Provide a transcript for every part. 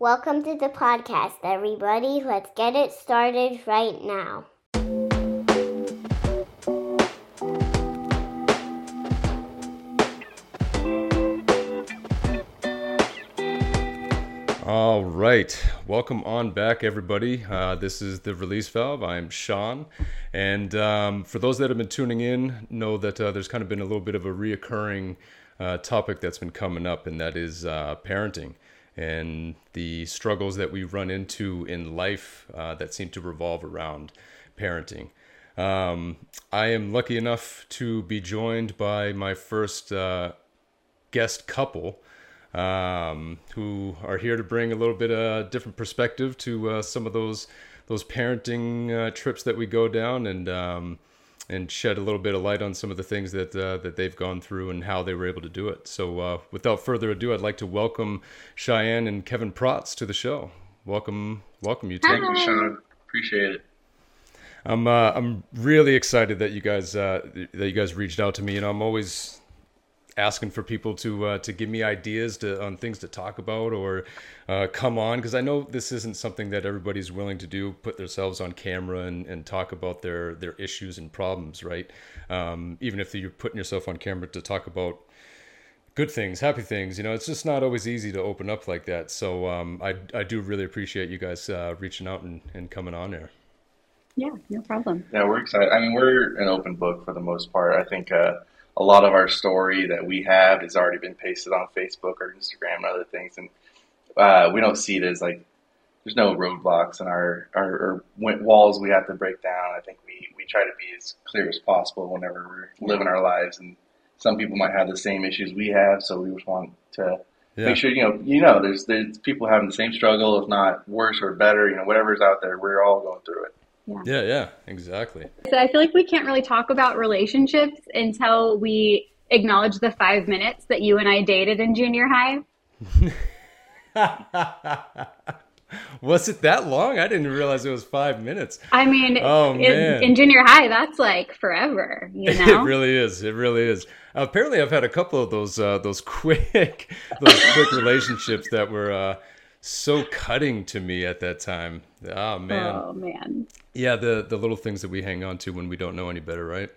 Welcome to the podcast, everybody. Let's get it started right now. All right, welcome on back, everybody. Uh, this is the Release Valve. I'm Sean, and um, for those that have been tuning in, know that uh, there's kind of been a little bit of a reoccurring uh, topic that's been coming up, and that is uh, parenting and the struggles that we run into in life uh, that seem to revolve around parenting. Um, I am lucky enough to be joined by my first uh, guest couple um, who are here to bring a little bit of different perspective to uh, some of those those parenting uh, trips that we go down and um, and shed a little bit of light on some of the things that uh, that they've gone through and how they were able to do it. So, uh, without further ado, I'd like to welcome Cheyenne and Kevin Protz to the show. Welcome, welcome you two. Thank you, Sean. Appreciate it. I'm uh, I'm really excited that you guys uh, that you guys reached out to me. You know, I'm always asking for people to uh, to give me ideas to on things to talk about or uh, come on because I know this isn't something that everybody's willing to do put themselves on camera and, and talk about their their issues and problems right? Um, even if you're putting yourself on camera to talk about good things happy things you know it's just not always easy to open up like that. So um, I, I do really appreciate you guys uh, reaching out and, and coming on there yeah no problem. Yeah we're excited. I mean we're an open book for the most part. I think uh, a lot of our story that we have has already been pasted on Facebook or Instagram and other things, and uh, we don't see it as like there's no roadblocks in our, our, our walls we have to break down. I think we, we try to be as clear as possible whenever we're living our lives, and some people might have the same issues we have, so we just want to yeah. make sure you know you know there's there's people having the same struggle, if not worse or better, you know whatever's out there, we're all going through it. Yeah. yeah, yeah, exactly. So I feel like we can't really talk about relationships until we acknowledge the five minutes that you and I dated in junior high. was it that long? I didn't realize it was five minutes. I mean, oh, in, man. in junior high, that's like forever. You know, it really is. It really is. Apparently, I've had a couple of those uh, those quick those quick relationships that were. Uh, so cutting to me at that time. Oh man. Oh man. Yeah, the the little things that we hang on to when we don't know any better, right?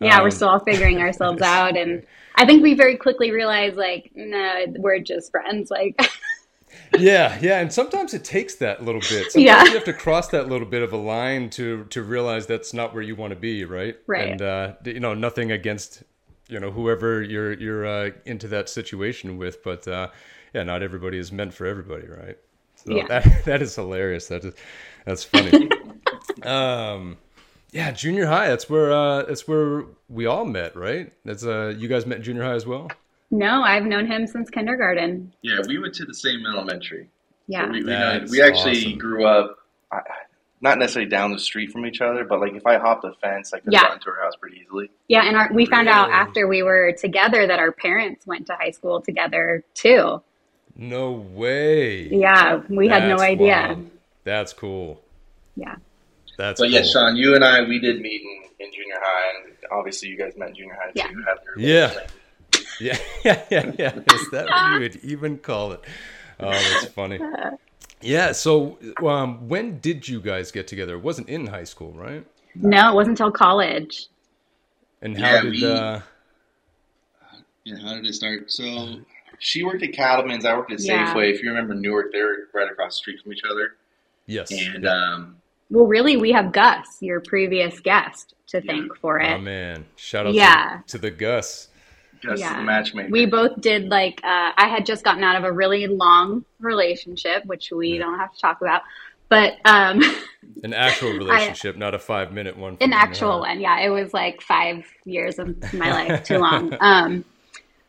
Yeah, um, we're still all figuring ourselves out and I think we very quickly realized like, no, we're just friends like yeah, yeah, and sometimes it takes that little bit. Sometimes yeah. you have to cross that little bit of a line to to realize that's not where you want to be, right? Right. And uh, you know, nothing against you know whoever you're you're uh, into that situation with, but uh, yeah, not everybody is meant for everybody, right? So yeah. that that is hilarious. That is that's funny. um, yeah, junior high. That's where uh, that's where we all met, right? That's uh, you guys met junior high as well. No, I've known him since kindergarten. Yeah, we went to the same elementary. Yeah, so we, we, we, actually awesome. grew up. not necessarily down the street from each other, but like if I hopped a fence, I could yeah. run to her house pretty easily. Yeah, and our, we found out after we were together that our parents went to high school together too. No way. Yeah, we That's had no idea. Wild. That's cool. Yeah. That's but cool. yeah, Sean, you and I, we did meet in, in junior high, and obviously you guys met in junior high yeah. too. Yeah. yeah, yeah, yeah, yeah. Is that what you would even call it? Oh, that's funny. Yeah. So, um, when did you guys get together? It wasn't in high school, right? No, it wasn't until college. And how yeah, did? We, uh, yeah, how did it start? So she worked at Cattleman's. I worked at yeah. Safeway. If you remember Newark, they're right across the street from each other. Yes. And um, well, really, we have Gus, your previous guest, to yeah. thank for it. Oh man, shout out yeah. to, to the Gus. Gus yeah. the matchmaker. We both did like uh, I had just gotten out of a really long relationship, which we yeah. don't have to talk about. But um, an actual relationship, I, not a five minute one. An actual one, yeah. It was like five years of my life, too long. Um,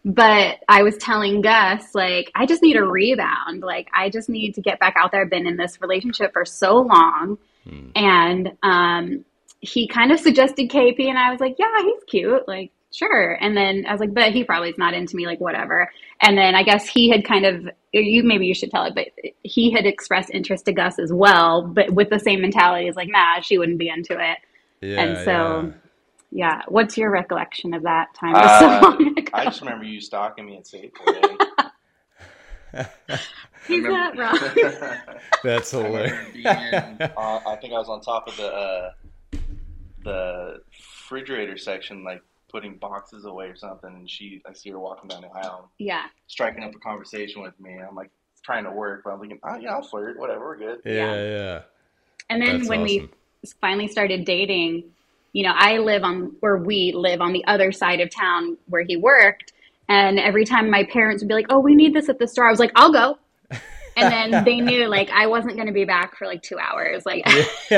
but I was telling Gus, like, I just need a rebound. Like, I just need to get back out there. I've been in this relationship for so long. Hmm. And um, he kind of suggested KP, and I was like, yeah, he's cute. Like, sure. And then I was like, but he probably is not into me, like, whatever. And then I guess he had kind of, you maybe you should tell it, but he had expressed interest to Gus as well, but with the same mentality as like, nah, she wouldn't be into it. Yeah, and so. Yeah yeah. What's your recollection of that time? Uh, so I just remember you stalking me at Safeway. He's not wrong. That's I hilarious. being uh, I think I was on top of the uh, the refrigerator section, like putting boxes away or something, and she, I see her walking down the aisle, yeah. striking up a conversation with me. I'm like trying to work, but I'm thinking, oh yeah, I'll flirt, whatever, we're good. yeah, yeah. And then That's when awesome. we finally started dating, you know, I live on, or we live on the other side of town where he worked. And every time my parents would be like, oh, we need this at the store, I was like, I'll go. And then they knew like I wasn't going to be back for like two hours. Like,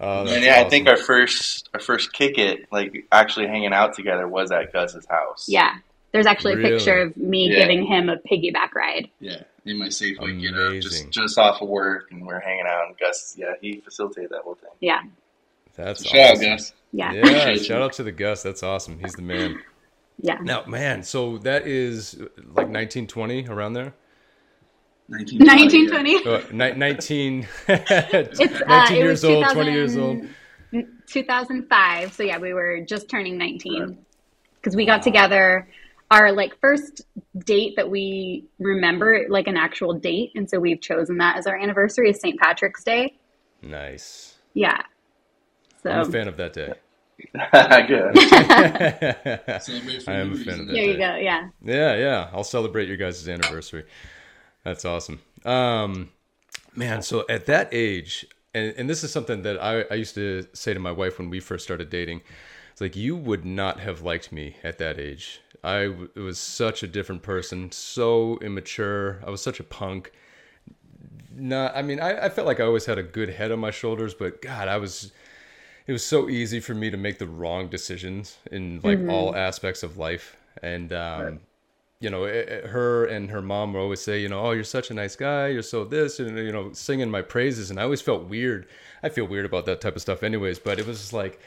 Oh, And yeah, I think our first our first kick it, like actually hanging out together, was at Gus's house. yeah, there's actually a picture of me Yeah. giving him a piggyback ride. yeah, in my Safeway get up, Amazing. just just off of work, and we're hanging out. And Gus, yeah, he facilitated that whole thing. Yeah. That's So shout out, awesome. Gus. Yeah. Yeah, shout out to the Gus. That's awesome. He's the man. Yeah. Now, man, so that is like 1920 around there. 1920. 1920. Uh, ni- 19, It's, 19 uh, it years was old, 20 years old. 2005. So yeah, we were just turning 19 because we got together. Our like first date that we remember, like an actual date, and so we've chosen that as our anniversary is St. Patrick's Day. Nice. Yeah. So I'm a fan of that day. Good. I am a fan of that there you go. Yeah. Yeah, yeah. I'll celebrate your guys' anniversary. That's awesome. Um, man, so at that age, and, and this is something that I, I used to say to my wife when we first started dating. It's like you would not have liked me at that age. I w- was such a different person, so immature. I was such a punk. Not, I mean, I, I felt like I always had a good head on my shoulders, but God, I was. It was so easy for me to make the wrong decisions in like all aspects of life, and um, you know, it, it- her and her mom would always say, you know, oh, you're such a nice guy, you're so this, and you know, singing my praises, and I always felt weird. I feel weird about that type of stuff, anyways. But it was just like,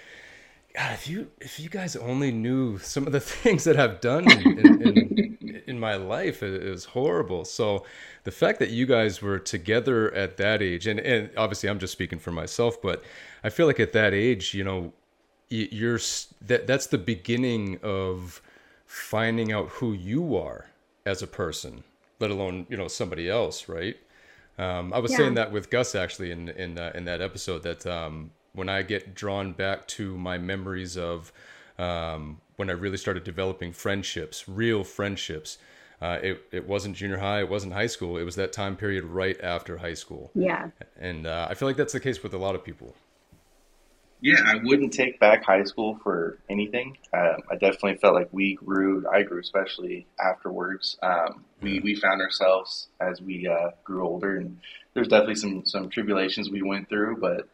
God, if you if you guys only knew some of the things that I've done in, in, in, in my life, it, it was horrible. So the fact that you guys were together at that age, and, and obviously I'm just speaking for myself, but I feel like at that age, you know, you're that that's the beginning of finding out who you are as a person, let alone you know somebody else, right? Um, I was Yeah. saying that with Gus actually in in uh, in that episode that um, when I get drawn back to my memories of um, when I really started developing friendships, real friendships. Uh, it it wasn't junior high, it wasn't high school. It was that time period right after high school, Yeah. and uh, I feel like that's the case with a lot of people. Yeah, I wouldn't take back high school for anything. Um, I definitely felt like we grew. I grew, especially afterwards. Um, we we found ourselves as we uh, grew older, and there's definitely some some tribulations we went through. But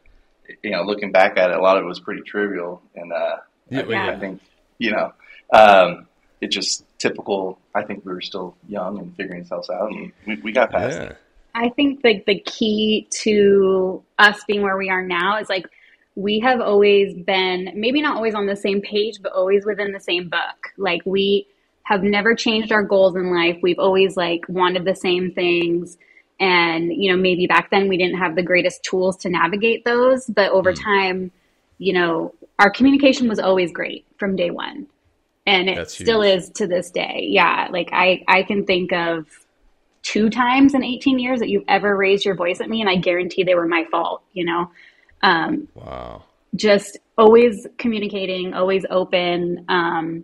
you know, looking back at it, a lot of it was pretty trivial, and uh, Yeah, I, well, I think you know, um, it just typical. I think we were still young and figuring ourselves out, and we, we got past Yeah. it. I think like the key to us being where we are now is like we have always been maybe not always on the same page, but always within the same book. Like we have never changed our goals in life. We've always like wanted the same things. And, you know, maybe back then we didn't have the greatest tools to navigate those, but over time, you know, our communication was always great from day one. And it That's still huge. is to this day. Yeah. Like I, I can think of two times in 18 years that you've ever raised your voice at me, and I guarantee they were my fault, you know? Um, Wow. just always communicating, always open. Um,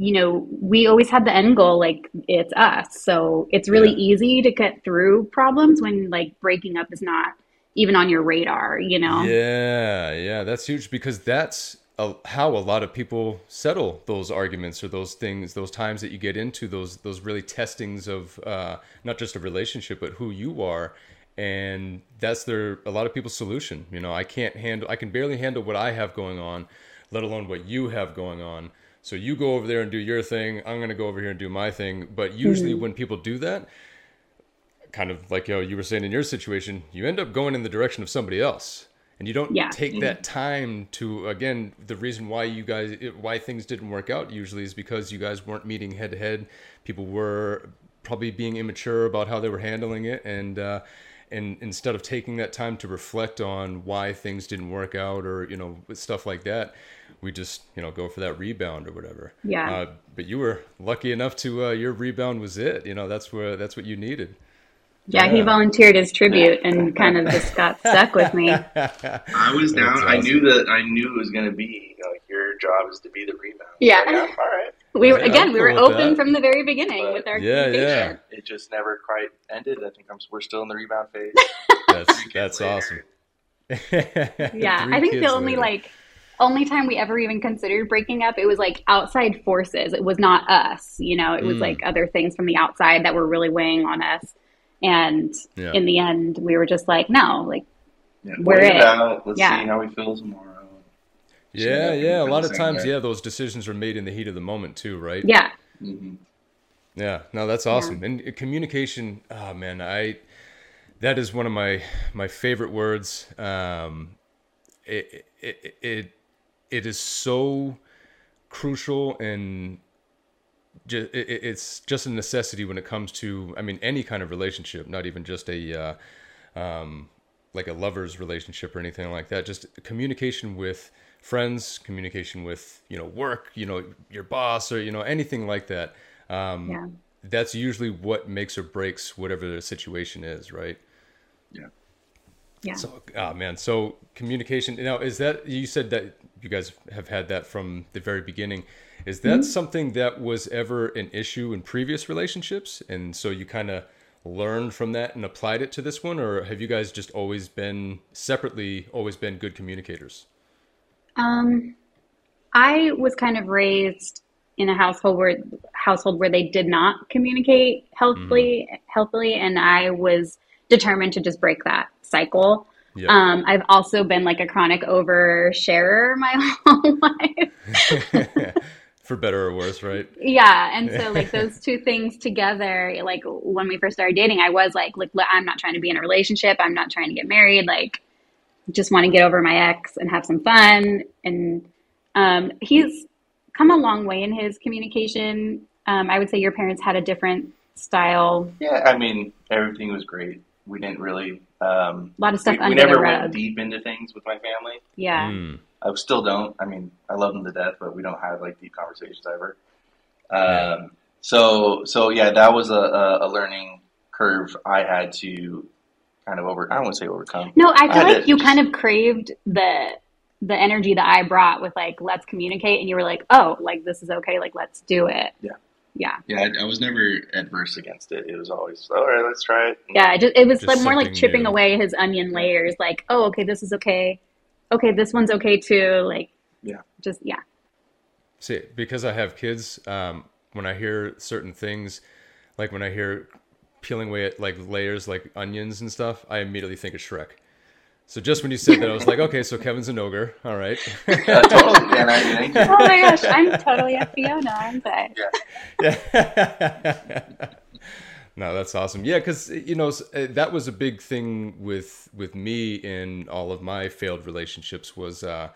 you know, we always had the end goal, like it's us. So it's really Yeah. easy to get through problems when like breaking up is not even on your radar, you know? Yeah, yeah, that's huge because that's a, how a lot of people settle those arguments or those things, those times that you get into those those really testings of uh, not just a relationship but who you are, and that's their a lot of people's solution. You know, I can't handle, I can barely handle what I have going on, let alone what you have going on. So you go over there and do your thing. I'm gonna go over here and do my thing. But usually when people do that, kind of like you, know, you were saying in your situation, you end up going in the direction of somebody else, and you don't Yeah. take that time to again. The reason why you guys, why things didn't work out usually is because you guys weren't meeting head to head. People were probably being immature about how they were handling it, and uh, and instead of taking that time to reflect on why things didn't work out or you know stuff like that we just you know go for that rebound or whatever Yeah. uh, but you were lucky enough to uh, your rebound was it you know that's where that's what you needed Yeah, he volunteered his tribute and kind of just got stuck with me. I was down. That's I knew that. I knew it was going to be like your job is to be the rebound. Yeah. Like, all right. We were Yeah, again, I'm we were open that. from the very beginning But- with our Yeah, communication. It just never quite ended. I think I'm. We're still in the rebound phase. that's that's later. awesome Yeah, Three I think the only later. like only time we ever even considered breaking up, it was like outside forces. It was not us, you know. It was Mm. like other things from the outside that were really weighing on us. And Yeah. in the end, we were just like, no, like Yeah, We're wait it it. out. Let's Yeah. see how we feel tomorrow. Yeah Yeah, yeah a lot of times way. yeah those decisions are made in the heat of the moment too right yeah, hmm Yeah, no, that's awesome. And uh, communication, oh man, I that is one of my my favorite words. Um, it it it, it is so crucial and ju- it, it- it's just a necessity when it comes to I mean any kind of relationship, not even just a uh, um, like a lover's relationship or anything like that. Just communication with friends, communication with you know work, you know your boss or you know anything like that. Um, yeah. That's usually what makes or breaks whatever the situation is, right? Yeah. Yeah. So, ah, man. So, communication. Now, is that you said that you guys have had that from the very beginning? Is that something that was ever an issue in previous relationships, and so you kind of learned from that and applied it to this one, or have you guys just always been separately, always been good communicators? Um, I was kind of raised in a household where household where they did not communicate healthily, healthily, and I was determined to just break that cycle. Yeah. Um, I've also been like a chronic oversharer my whole life. For better or worse, right? Yeah, and so like those two things together, like when we first started dating, I was like, look, I'm not trying to be in a relationship. I'm not trying to get married. Like, just want to get over my ex and have some fun. And um, he's come a long way in his communication. Um, I would say your parents had a different style. Yeah, I mean, everything was great. We didn't really. Um, A lot of stuff we, we never the went deep into things with my family. Yeah, Mm. I still don't. I mean, I love them to death, but we don't have like deep conversations ever. Um, So, so yeah, that was a, a, a learning curve I had to kind of over. I don't want to say overcome. No, I feel I like did. you kind of craved the the energy that I brought with like let's communicate, and you were like, oh, like this is okay, like let's do it. Yeah. Yeah. Yeah, I, I was never adverse against it. It was always all right. Let's try it. Yeah, it just it was Just like more like chipping new. away his onion layers. Like, oh, okay, this is okay. Okay, this one's okay too. Like, Yeah. just yeah, See, because I have kids, um, when I hear certain things, like when I hear peeling away at like layers like onions and stuff, I immediately think of Shrek. So just when you said that, I was like, okay, so Kevin's an ogre. All right. Uh, totally. And I thank you. Oh my gosh, I'm totally a Fiona, aren't I? Yeah. no, that's awesome. Yeah, because you know uh, that was a big thing with with me in all of my failed relationships was uh,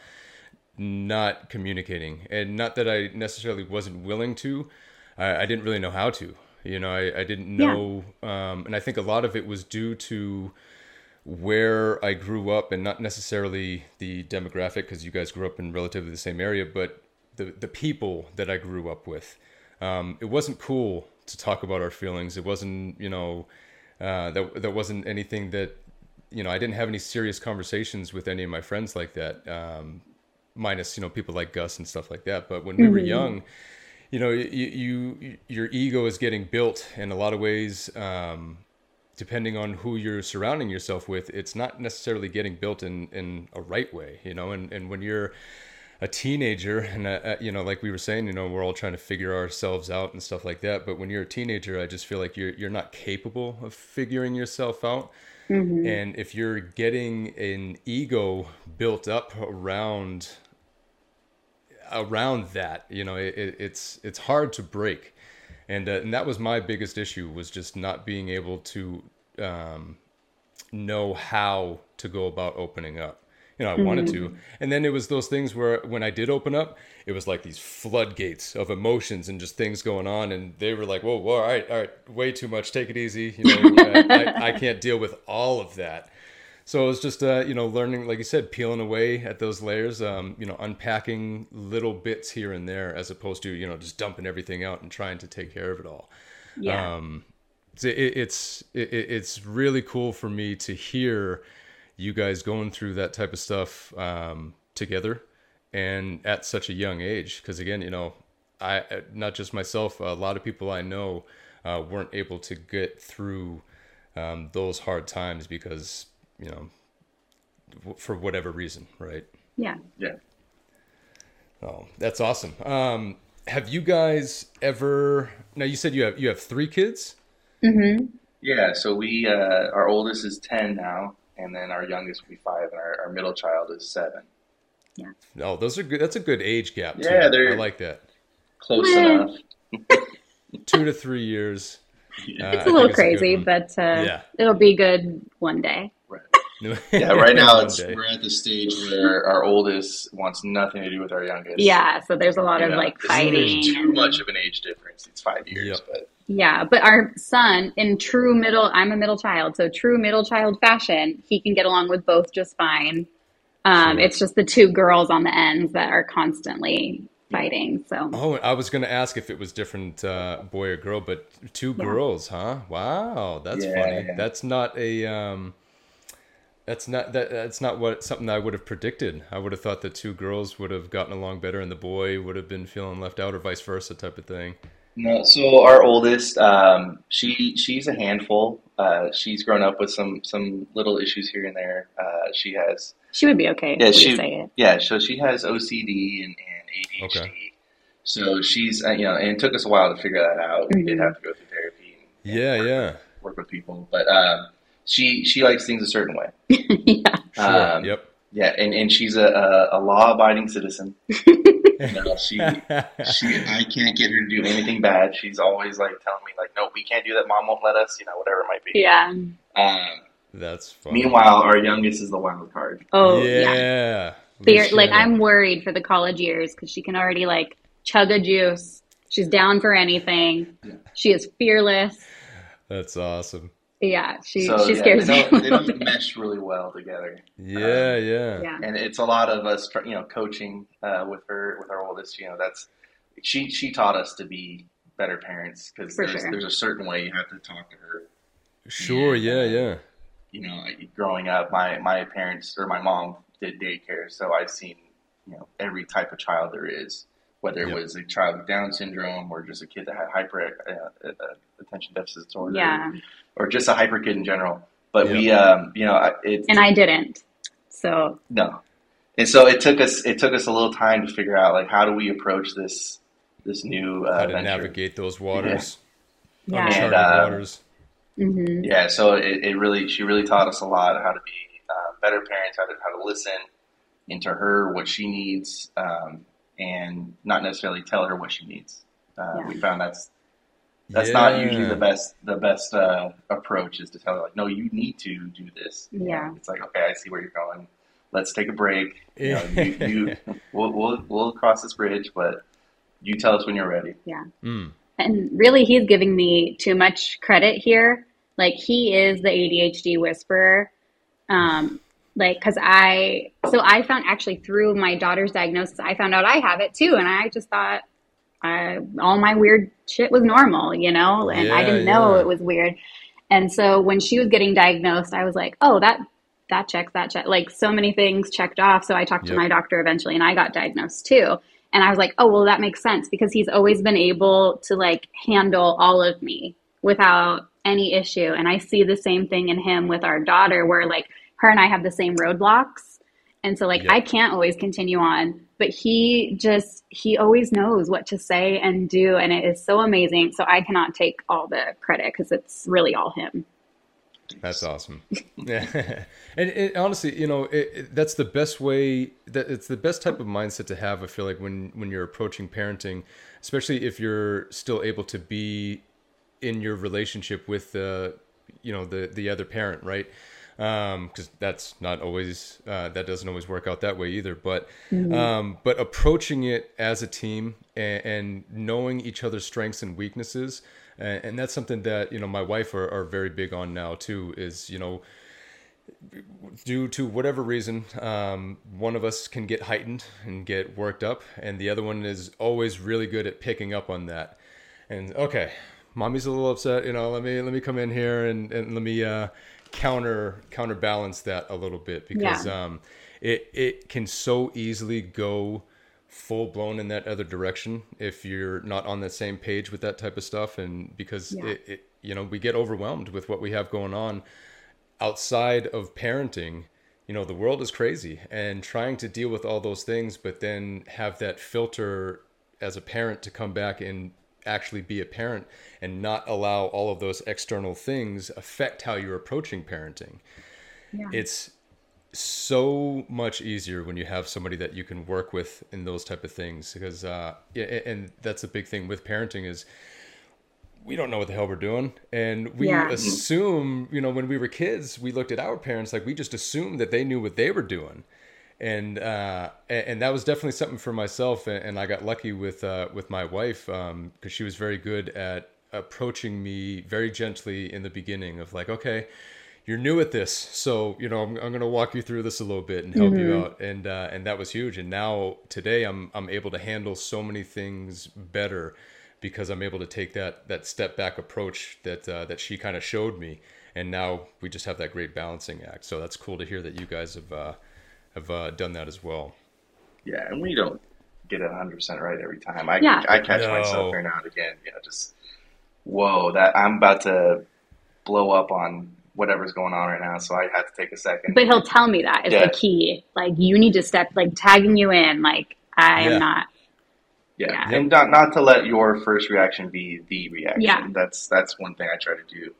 not communicating, and not that I necessarily wasn't willing to. I, I didn't really know how to. You know, I, I didn't Yeah. know, um, and I think a lot of it was due to where I grew up, and not necessarily the demographic, because you guys grew up in relatively the same area, but the the people that I grew up with. Um, it wasn't cool to talk about our feelings. It wasn't, you know, uh, that that wasn't anything that, you know, I didn't have any serious conversations with any of my friends like that. Um, minus, you know, people like Gus and stuff like that. But when we were young, you know, you, you your ego is getting built in a lot of ways. Um, depending on who you're surrounding yourself with, it's not necessarily getting built in, in a right way, you know, and, and when you're a teenager and, uh, uh, you know, like we were saying, you know, we're all trying to figure ourselves out and stuff like that. But when you're a teenager, I just feel like you're, you're not capable of figuring yourself out. And if you're getting an ego built up around around that you know it, it, it's it's hard to break and uh, and that was my biggest issue was just not being able to um, know how to go about opening up you know I wanted to. And then it was those things where when I did open up, it was like these floodgates of emotions and just things going on, and they were like, "Whoa, whoa, all right, all right, way too much. Take it easy." You know, I, I can't deal with all of that. So it was just, uh, you know, learning, like you said, peeling away at those layers, um, you know, unpacking little bits here and there, as opposed to, you know, just dumping everything out and trying to take care of it all. Yeah. Um, it, it's it, it's really cool for me to hear you guys going through that type of stuff um, together and at such a young age. Because again, you know, I not just myself, a lot of people I know uh, weren't able to get through um, those hard times because you know for whatever reason, right? yeah. Yeah. Oh, that's awesome. Um, have you guys ever? Now you said you have you have three kids. Mm-hmm. Yeah, so we uh, our oldest is ten now, and then our youngest will be five, and our, our middle child is seven. No, those are good. That's a good age gap. Too. Yeah, they're- I like that. Close Meh. enough. Two to three years. Uh, It's a little crazy, one. but uh, Yeah. it'll be good one day. Right. Yeah, right now it's we're at the stage where our oldest wants nothing to do with our youngest. Yeah, so there's a lot You of know, like fighting. There's too much of an age difference. It's five years, Yep. but Yeah, but our son, in true middle, I'm a middle child, so true middle child fashion, he can get along with both just fine. Um, Sure. It's just the two girls on the ends that are constantly fighting. So Oh, I was going to ask if it was different uh, boy or girl, but two Yeah. girls, huh? Wow, that's Yeah, funny. That's not a. Um, that's not that. That's not what something I would have predicted. I would have thought the two girls would have gotten along better, and the boy would have been feeling left out, or vice versa, type of thing. no. So our oldest, um, she she's a handful. Uh, she's grown up with some some little issues here and there. Uh, she has she would be okay Yeah, if she- say it. yeah. So she has OCD and, and ADHD. Okay. So she's uh, you know, and it took us a while to figure that out. We did Mhm. have to go through therapy. And, Yeah, yeah. work with people, but um, she she likes things a certain way. yeah. Sure. Um, yep. Yeah, and, and she's a, a, a law abiding citizen. You know, she she I can't get her to do anything bad. She's always like telling me like, no, we can't do that. Mom won't let us. You know, whatever it might be. Yeah. Um, That's funny. meanwhile, our youngest is the wild card. Oh, yeah. yeah. We Fear, like. I'm worried for the college years because she can already like chug a juice. She's down for anything. She is fearless. That's awesome. Yeah, she so she yeah, scares they me. don't, they don't mesh really well together. Yeah, yeah. yeah. and it's a lot of us, you know, coaching uh, with her with our oldest. You know, that's she she taught us to be better parents because there's sure. there's a certain way you have to talk to her. Sure. Yeah, yeah. You know, growing up, my my parents or my mom did daycare, so I've seen you know every type of child there is, whether it Yep. was a child with Down syndrome or just a kid that had hyper uh, uh, attention deficit disorder, Yeah. or just a hyper kid in general. But we, um, you know, it, And I didn't. So No. And so it took us it took us a little time to figure out like how do we approach this this new uh, How to venture. navigate those waters, yeah. uncharted And, uh, waters. hmm Yeah, so it, it really she really taught us a lot how to be uh, better parents, how to how to listen into her what she needs, um, and not necessarily tell her what she needs. Uh, Yeah. We found that's that's not usually the best the best uh, approach is to tell her like no you need to do this. Yeah. it's like okay I see where you're going. Let's take a break. You know, you, you we'll, we'll we'll cross this bridge, but you tell us when you're ready. Mm. And really, he's giving me too much credit here. Like he is the ADHD whisperer. Um, like, cause I, so I found actually through my daughter's diagnosis, I found out I have it too. And I just thought, I, all my weird shit was normal, you know, and I didn't know yeah. it was weird. And so when she was getting diagnosed, I was like, oh, that, that checks, that check, like so many things checked off. So I talked to my doctor eventually and I got diagnosed too. And I was like, oh, well, that makes sense because he's always been able to like handle all of me without any issue. And I see the same thing in him with our daughter, where like her and I have the same roadblocks. And so, like, Yep. I can't always continue on, but he just, he always knows what to say and do. And it is so amazing. So I cannot take all the credit because it's really all him. That's awesome. Yeah, and it, honestly, you know, it, it, that's the best way. That it's the best type of mindset to have. I feel like when when you're approaching parenting, especially if you're still able to be in your relationship with the, you know, the the other parent, right? Because that's not always uh, that doesn't always work out that way either. But um, but approaching it as a team and, and knowing each other's strengths and weaknesses, and, and that's something that you know my wife are, are very big on now too. Is you know due to whatever reason, um, one of us can get heightened and get worked up, and the other one is always really good at picking up on that. And okay, mommy's a little upset. You know, let me let me come in here and, and let me uh, counter counterbalance that a little bit because Yeah. um, it it can so easily go full blown in that other direction if you're not on the same page with that type of stuff, and because Yeah. it, it you know we get overwhelmed with what we have going on outside of parenting, you know, the world is crazy and trying to deal with all those things, but then have that filter as a parent to come back and actually be a parent and not allow all of those external things affect how you're approaching parenting. Yeah. It's so much easier when you have somebody that you can work with in those type of things because uh yeah and that's a big thing with parenting is we don't know what the hell we're doing and we Yeah. assume you know when we were kids we looked at our parents like we just assumed that they knew what they were doing and uh and, that was definitely something for myself and, i got lucky with uh with my wife um because she was very good at approaching me very gently in the beginning of like okay you're new at this so you know i'm, I'm going to walk you through this a little bit and help you out. And uh, and that was huge. And now today i'm i'm able to handle so many things better because i'm able to take that that step back approach that uh, that she kind of showed me. And now we just have that great balancing act. So that's cool to hear that you guys have uh, have uh, done that as well Yeah, and we don't get it 100% right every time. I, Yeah. I catch No. myself every now and again, you know, just, whoa, that I'm about to blow up on whatever's going on right now. So I have to take a second. But he'll tell me that is Yeah. the key. Like you need to step, like tagging you in. Like I am Yeah. not. yeah. yeah. And not, not to let your first reaction be the reaction. Yeah. That's, that's one thing I try to do.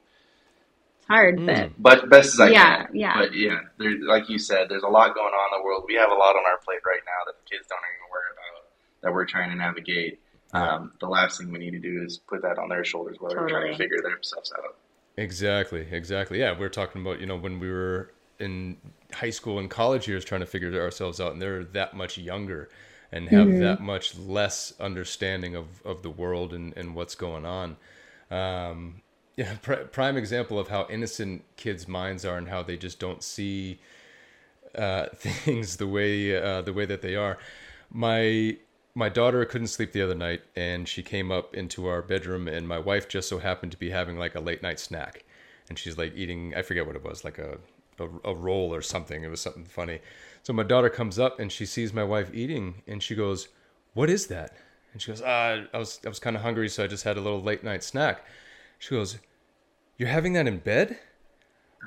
It's hard, Mm. but But best as I Yeah, can. yeah. But yeah, there, like you said, there's a lot going on in the world. We have a lot on our plate right now that the kids don't even worry about that we're trying to navigate. Um, the last thing we need to do is put that on their shoulders while they're trying to figure themselves out. Exactly, exactly. Yeah, we're talking about you know when we were in high school and college years trying to figure ourselves out, and they're that much younger and have that much less understanding of, of the world and, and what's going on. Um, yeah, pr- prime example of how innocent kids' minds are and how they just don't see uh, things the way uh, the way that they are. My my daughter couldn't sleep the other night, and she came up into our bedroom, and my wife just so happened to be having like a late night snack, and she's like eating I forget what it was like a a, a roll or something. It was something funny. So my daughter comes up and she sees my wife eating, and she goes, "What is that?" And she goes, "Ah, I was I was kind of hungry, so I just had a little late night snack." She goes, "You're having that in bed?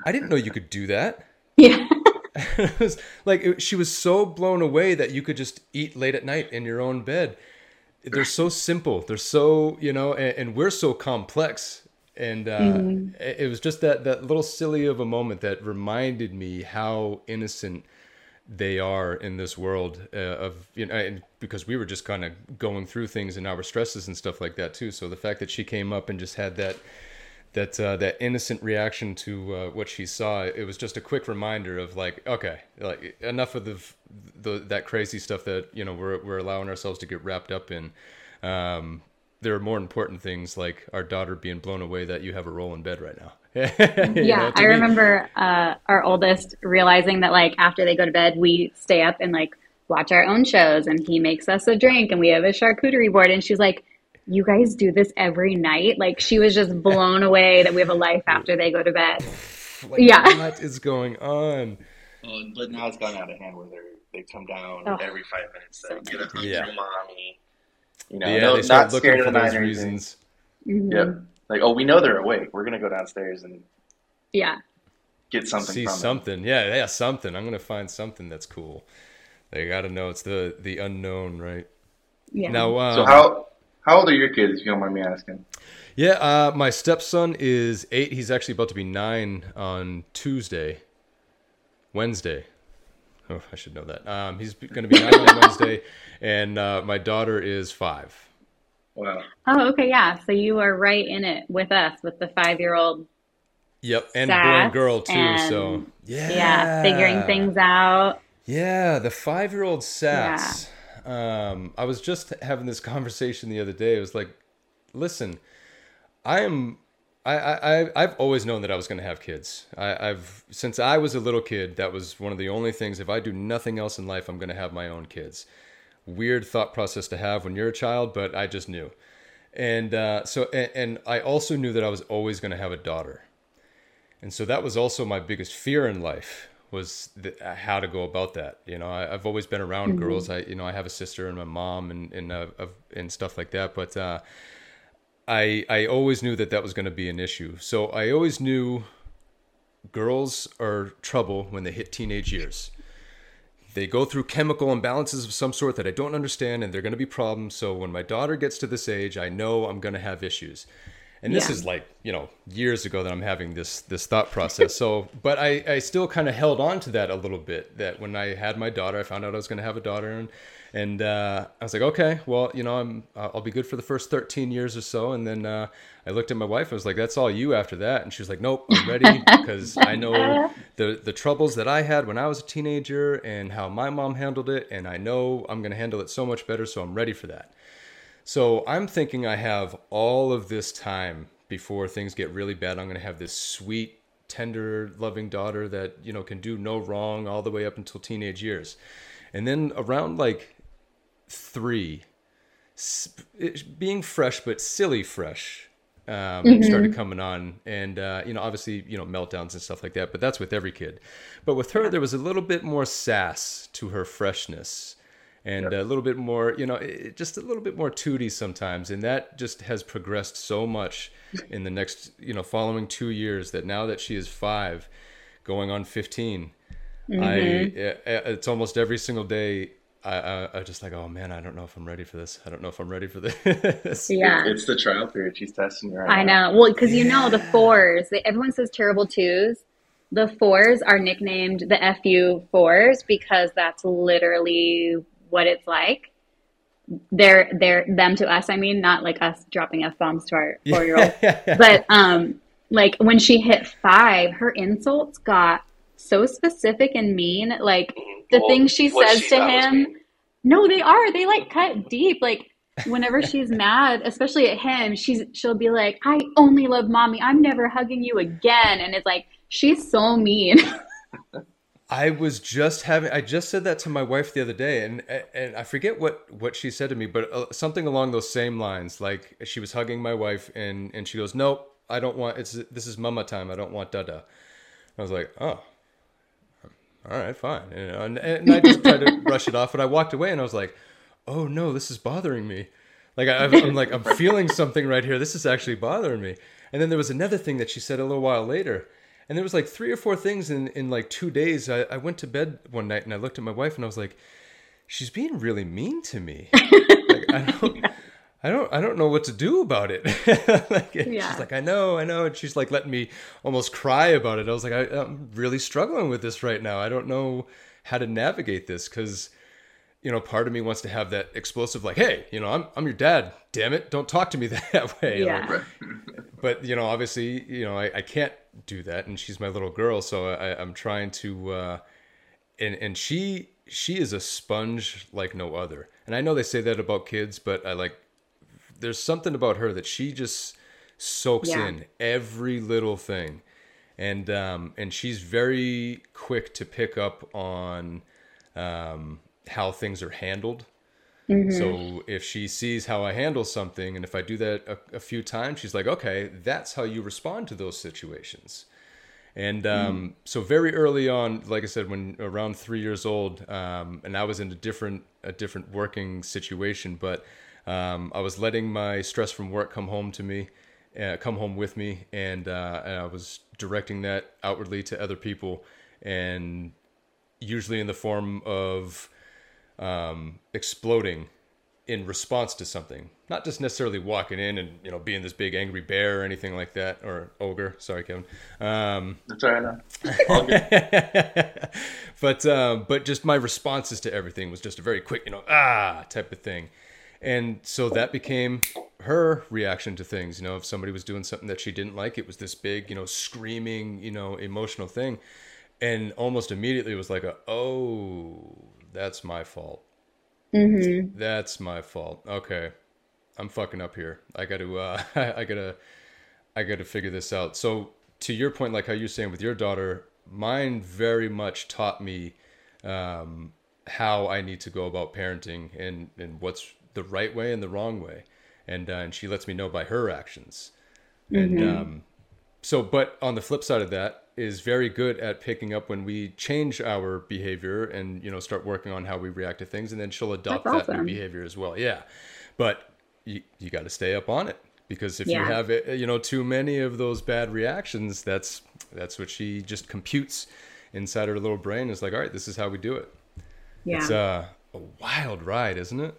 I didn't know you could do that." yeah, it was like it, she was so blown away that you could just eat late at night in your own bed. They're so simple. They're so you know, and, and we're so complex. And uh, it, it was just that that little silly of a moment that reminded me how innocent they are in this world uh, of you know, and because we were just kind of going through things and our stresses and stuff like that too. So the fact that she came up and just had that that uh, that innocent reaction to uh, what she saw it was just a quick reminder of like okay like enough of the, the that crazy stuff that you know we're we're allowing ourselves to get wrapped up in um, there are more important things like our daughter being blown away that you have a roll in bed right now yeah. know, I me- remember uh, our oldest realizing that like after they go to bed, we stay up and like watch our own shows, and he makes us a drink, and we have a charcuterie board, and she's like. You guys do this every night? Like she was just blown away that we have a life after they go to bed. like, yeah. what is going on but now it's gone out of hand where they they come down Oh. every five minutes to So get a hug Yeah. mommy. You know, yeah no, they start not looking scared for those night or anything. reasons Mhm. Yep. Like, oh, we know they're awake. We're gonna go downstairs and Yeah. get something see from them. something yeah yeah something i'm gonna find something that's cool they gotta know it's the the unknown right Yeah. now um, So how how old are your kids? If you don't mind me asking. Yeah, uh, my stepson is eight. He's actually about to be nine on Tuesday, Wednesday. Oh, I should know that. Um, he's going to be nine on Wednesday, and uh, my daughter is five. Wow. Oh, okay, yeah. So you are right in it with us with the five year old Yep, and boy and girl too. and- so yeah, Yeah, figuring things out. Yeah, the five-year-old Sass. Um, I was just having this conversation the other day. It was like, listen, I am. I, I, I- I've always known that I was going to have kids. I, I've since I was a little kid. That was one of the only things. If I do nothing else in life, I'm going to have my own kids. Weird thought process to have when you're a child, but I just knew. And uh, so, and, and I also knew that I was always going to have a daughter. And so that was also my biggest fear in life was the, uh, how to go about that. You know, I, I've always been around girls. I, you know, I have a sister and my mom and and uh, and stuff like that. But uh, I I always knew that that was going to be an issue. So I always knew girls are trouble when they hit teenage years. They go through chemical imbalances of some sort that I don't understand, and they're going to be problems. So when my daughter gets to this age, I know I'm going to have issues. And this Yeah. is like you know years ago that I'm having this this thought process. So, but I I still kind of held on to that a little bit. That when I had my daughter, I found out I was going to have a daughter, and and uh, I was like, okay, well, you know, I'm I'll be good for the first 13 years or so, and then uh, I looked at my wife. I was like, that's all you after that, and she was like, nope, I'm ready because I know the the troubles that I had when I was a teenager and how my mom handled it, and I know I'm going to handle it so much better. So I'm ready for that. So I'm thinking I have all of this time before things get really bad. I'm going to have this sweet, tender, loving daughter that, you know, can do no wrong all the way up until teenage years. And then around like three, it- being fresh, but silly fresh, um, started coming on. And, uh, you know, obviously, you know, meltdowns and stuff like that, but that's with every kid. But with her, there was a little bit more sass to her freshness and a little bit more, you know, it, just a little bit more tooty sometimes. And that just has progressed so much in the next, you know, following two years that now that she is five, going on 15, I, it, mm-hmm. it's almost every single day. I, I, I just like, oh man, I don't know if I'm ready for this. I don't know if I'm ready for this. Yeah. It's the trial period. She's testing you right I now. know. Well, because you know the fours. They, everyone says terrible twos. The fours are nicknamed the FU fours because that's literally what it's like. They're they're them to us. I mean, not like us dropping f bombs to our four year old. But um, like when she hit five, her insults got so specific and mean. Like the Well, things she says she to him. No, they are. They like cut deep. Like whenever she's mad, especially at him, she's she'll be like, "I only love mommy. I'm never hugging you again." And it's like she's so mean. I was just having I just said that to my wife the other day and and I forget what what she said to me but uh, something along those same lines. Like she was hugging my wife and and she goes nope I don't want it's this is mama time I don't want dada. I was like oh all right fine. You know, and, and I just tried to brush it off but I walked away and I was like oh no this is bothering me. Like I, I'm like I'm feeling something right here. This is actually bothering me. And then there was another thing that she said a little while later and there was like three or four things in, in like two days. I, I went to bed one night and I looked at my wife and I was like, she's being really mean to me. like, I don't, I don't, I don't know what to do about it. like, Yeah. She's like, I know, I know. And she's like letting me almost cry about it. I was like, I, I'm really struggling with this right now. I don't know how to navigate this because you know, part of me wants to have that explosive, like, hey, you know, I'm, I'm your dad. Damn it, don't talk to me that way. Yeah. Like, but you know, obviously, you know, I, I can't do that, and she's my little girl, so I, I'm trying to, uh, and and she she is a sponge like no other. And I know they say that about kids, but I like, there's something about her that she just soaks Yeah. in every little thing, and um, and she's very quick to pick up on um, how things are handled. So if she sees how I handle something, and if I do that a, a few times, she's like, okay, that's how you respond to those situations. And um, so very early on, like I said, when around three years old, um, and I was in a different a different working situation, but um, I was letting my stress from work come home to me, uh, come home with me, and, uh, and I was directing that outwardly to other people, and usually in the form of um, exploding in response to something, not just necessarily walking in and you know being this big angry bear or anything like that, or ogre. Sorry, Kevin. Um, That's all right now. But um, but just my responses to everything was just a very quick, you know, ah type of thing. And so that became her reaction to things. You know, if somebody was doing something that she didn't like, it was this big, you know, screaming, you know, emotional thing. And almost immediately it was like, a, oh, that's my fault. Mm-hmm. That's my fault. Okay. I'm fucking up here. I got to, uh, I gotta, I got to figure this out. So to your point, like how you're saying with your daughter, mine very much taught me um, how I need to go about parenting and, and what's the right way and the wrong way. And, uh, and she lets me know by her actions. And Mm-hmm. um, so, but on the flip side of that, is very good at picking up when we change our behavior and you know start working on how we react to things, and then she'll adopt That's that new behavior as well. Yeah, but you you got to stay up on it because if you have uh, you know too many of those bad reactions, that's that's what she just computes inside her little brain. Is like, all right, this is how we do it. Yeah. It's uh, a wild ride, isn't it?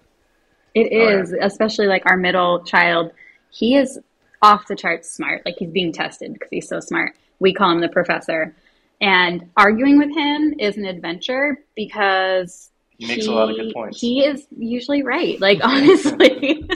it is yeah. is, especially like our middle child. He is off the charts smart. Like he's being tested because he's so smart. We call him the professor. And arguing with him is an adventure because He makes a lot of good points. He is usually right. Like honestly,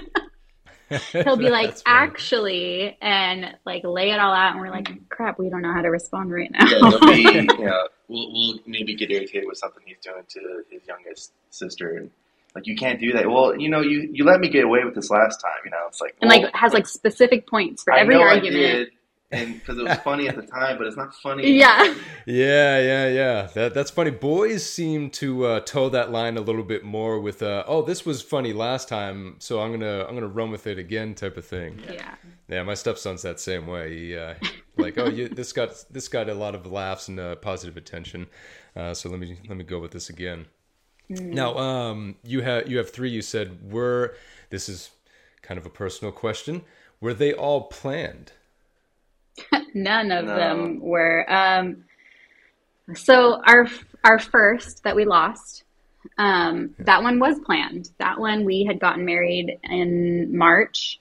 he'll be like, actually, and like lay it all out, and we're like, crap, we don't know how to respond right now. Yeah, be, you know, we'll, we'll maybe get irritated with something he's doing to his youngest sister, and like, you can't do that. Well, you know, you you let me get away with this last time. You know, it's like and well, like has like specific points for I every know I argument. Did, and because it was funny at the time, but it's not funny. Yeah. Yeah, yeah, yeah. That that's funny. Boys seem to uh, toe that line a little bit more with, uh, "Oh, this was funny last time, so I'm gonna I'm gonna run with it again," type of thing. Yeah. Yeah, my stepson's that same way. He uh, like, "Oh, you, this got this got a lot of laughs and uh, positive attention, uh, so let me let me go with this again." Now, um, you have you have three. You said were this is kind of a personal question. Were they all planned? None of No. them were. Um, so our our first that we lost, um, that one was planned. That one we had gotten married in March,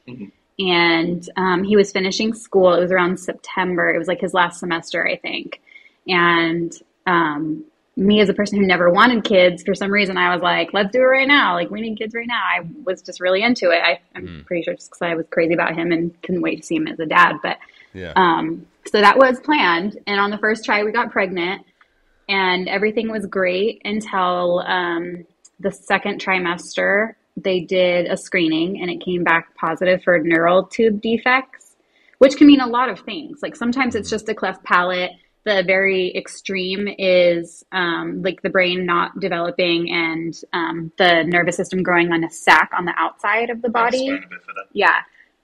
and um, he was finishing school. It was around September. It was like his last semester, I think. And um, me, as a person who never wanted kids, for some reason, I was like, "Let's do it right now! Like we need kids right now." I was just really into it. I, I'm pretty sure just because I was crazy about him and couldn't wait to see him as a dad, but. Yeah. Um, so that was planned. And on the first try, we got pregnant, and everything was great until um, the second trimester. They did a screening, and it came back positive for neural tube defects, which can mean a lot of things. Like sometimes it's just a cleft palate. The very extreme is um, like the brain not developing and um, the nervous system growing on a sac on the outside of the body. Yeah.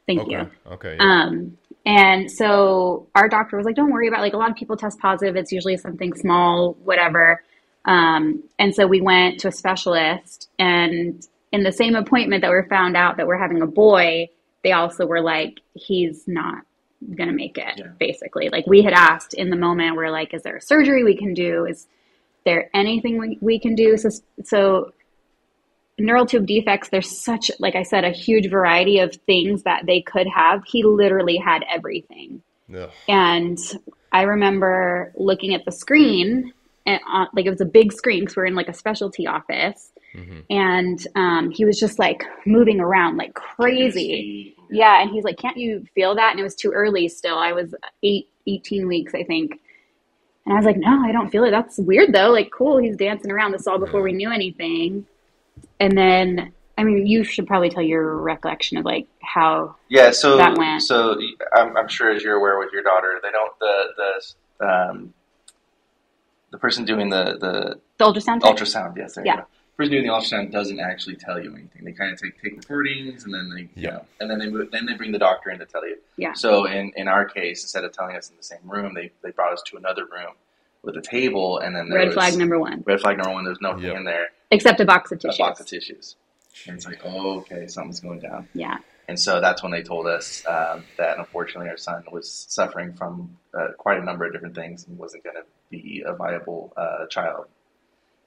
Thank okay. you. Okay. yeah. Um, and so our doctor was like, don't worry about like a lot of people test positive. It's usually something small, whatever. Um, and so we went to a specialist and in the same appointment that we found out that we're having a boy, they also were like, he's not going to make it Yeah. basically. Like we had asked in the moment, we're like, is there a surgery we can do? Is there anything we, we can do? So, so neural tube defects there's such like i said a huge variety of things that they could have. He literally had everything. Ugh. and i remember looking at the screen and uh, like it was a big screen because we are in like a specialty office. And um, he was just like moving around like crazy. Yeah and he's like can't you feel that? And it was too early still. I was eight 18 weeks i think. And i was like no i don't feel it. That's weird though. Like cool. He's dancing around. This all before we knew anything and then i mean you should probably tell your recollection of like how Yeah, so that went. so I'm, I'm sure as you're aware with your daughter, they don't the the um, the person doing the the the ultrasound ultrasound. Yes, there Yeah. you go. The person doing the ultrasound doesn't actually tell you anything. They kind of take take recordings and then they you Yeah. know, and then they move, then they bring the doctor in to tell you. Yeah. So in in our case, instead of telling us in the same room, they they brought us to another room with a table and then there red was, flag number one red flag number one. There's nothing Yep. in there. except a box of tissues. A tissues box of tissues. And it's like, oh, okay, something's going down. yeah And so that's when they told us um, that unfortunately our son was suffering from uh, quite a number of different things and wasn't going to be a viable uh, child.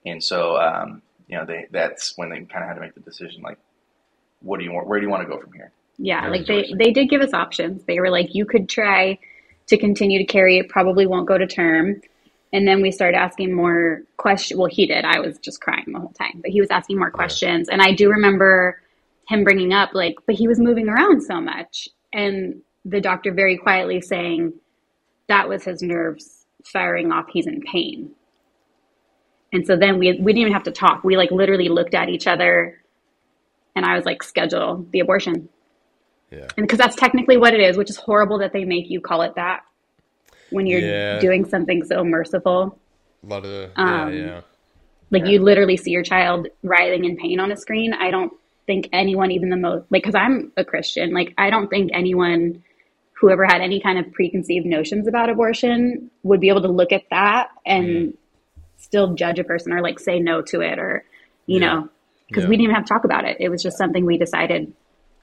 And so, um, you know, they that's when they kind of had to make the decision, like, what do you want? Where do you want to go from here? Yeah, Yeah, like they they did give us options. They were like, you could try to continue to carry it, probably won't go to term. And then we started asking more questions. Well, he did. I was just crying the whole time, but he was asking more questions. And I do remember him bringing up like, but he was moving around so much, and the doctor very quietly saying that was his nerves firing off. He's in pain. And so then we we didn't even have to talk. We like literally looked at each other, and I was like, schedule the abortion. Yeah. And because that's technically what it is, which is horrible that they make you call it that when you're Yeah. doing something so merciful. A lot of Um, yeah, yeah. Like you literally see your child writhing in pain on a screen. I don't think anyone, even the most, like, because I'm a Christian, like, I don't think anyone who ever had any kind of preconceived notions about abortion would be able to look at that and Mm. still judge a person or like say no to it or, you Yeah. know, because Yeah. we didn't even have to talk about it. It was just something we decided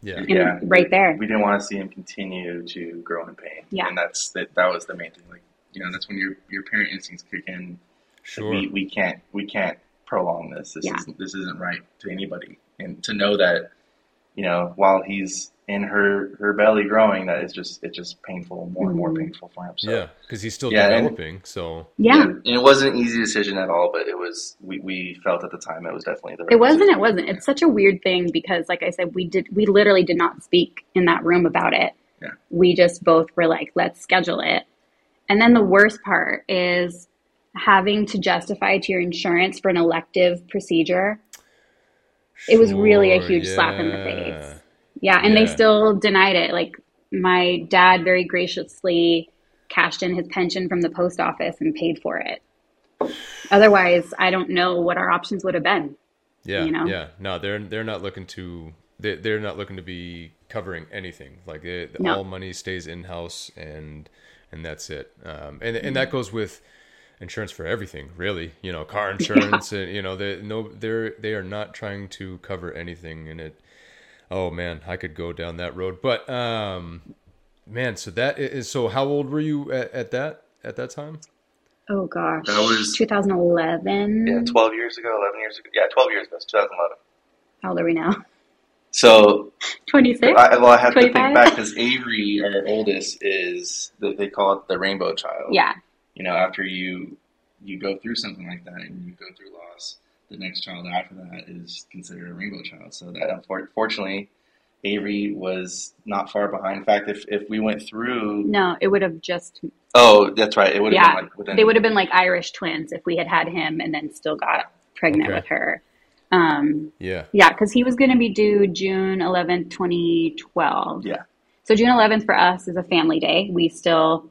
Yeah. in, Yeah. right there. We didn't want to see him continue to grow in pain. Yeah. And that's that that was the main thing. Like, you know, that's when your your parent instincts kick in. Sure. We we can't we can't prolong this. This Yeah. isn't this isn't right to anybody. And to know that, you know, while he's in her her belly growing, that is just it's just painful, more and more Mhm. painful for him. So yeah, because he's still Yeah, and- developing. So Yeah. And it wasn't an easy decision at all, but it was we, we felt at the time it was definitely the right It wasn't. decision. It wasn't. It's such a weird thing because, like I said, we did. We literally did not speak in that room about it. Yeah. We just both were like, "Let's schedule it." And then the worst part is having to justify to your insurance for an elective procedure. It was really a huge slap in the face. Yeah, and they still denied it. Like my dad very graciously cashed in his pension from the post office and paid for it. Otherwise, I don't know what our options would have been. Yeah, you know? yeah. No, they're they're not looking to they they're not looking to be covering anything. Like they, No. all money stays in house and and that's it. Um, and and that goes with insurance for everything, really. You know, car insurance and you know they no they're they are not trying to cover anything and it. Oh man, I could go down that road, but um, man, so that is so. How old were you at, at that at that time? Oh gosh, That was- 2011. Yeah, 12 years ago, 11 years ago. Yeah, 12 years ago. 2011. How old are we now? So, 26. I, well, I have to think back because Avery, our oldest, is they, they call it the rainbow child. yeah, You know, after you you go through something like that and you go through loss, the next child after that is considered a rainbow child. So that unfortunately, Avery was not far behind. In fact, if if we went through, no, it would have just oh, that's right, it would have yeah, been like within. they would have been like Irish twins if we had had him and then still got pregnant Okay. with her. Um, Yeah, yeah, because he was going to be due June 11th, 2012. Yeah. So June 11th for us is a family day. We still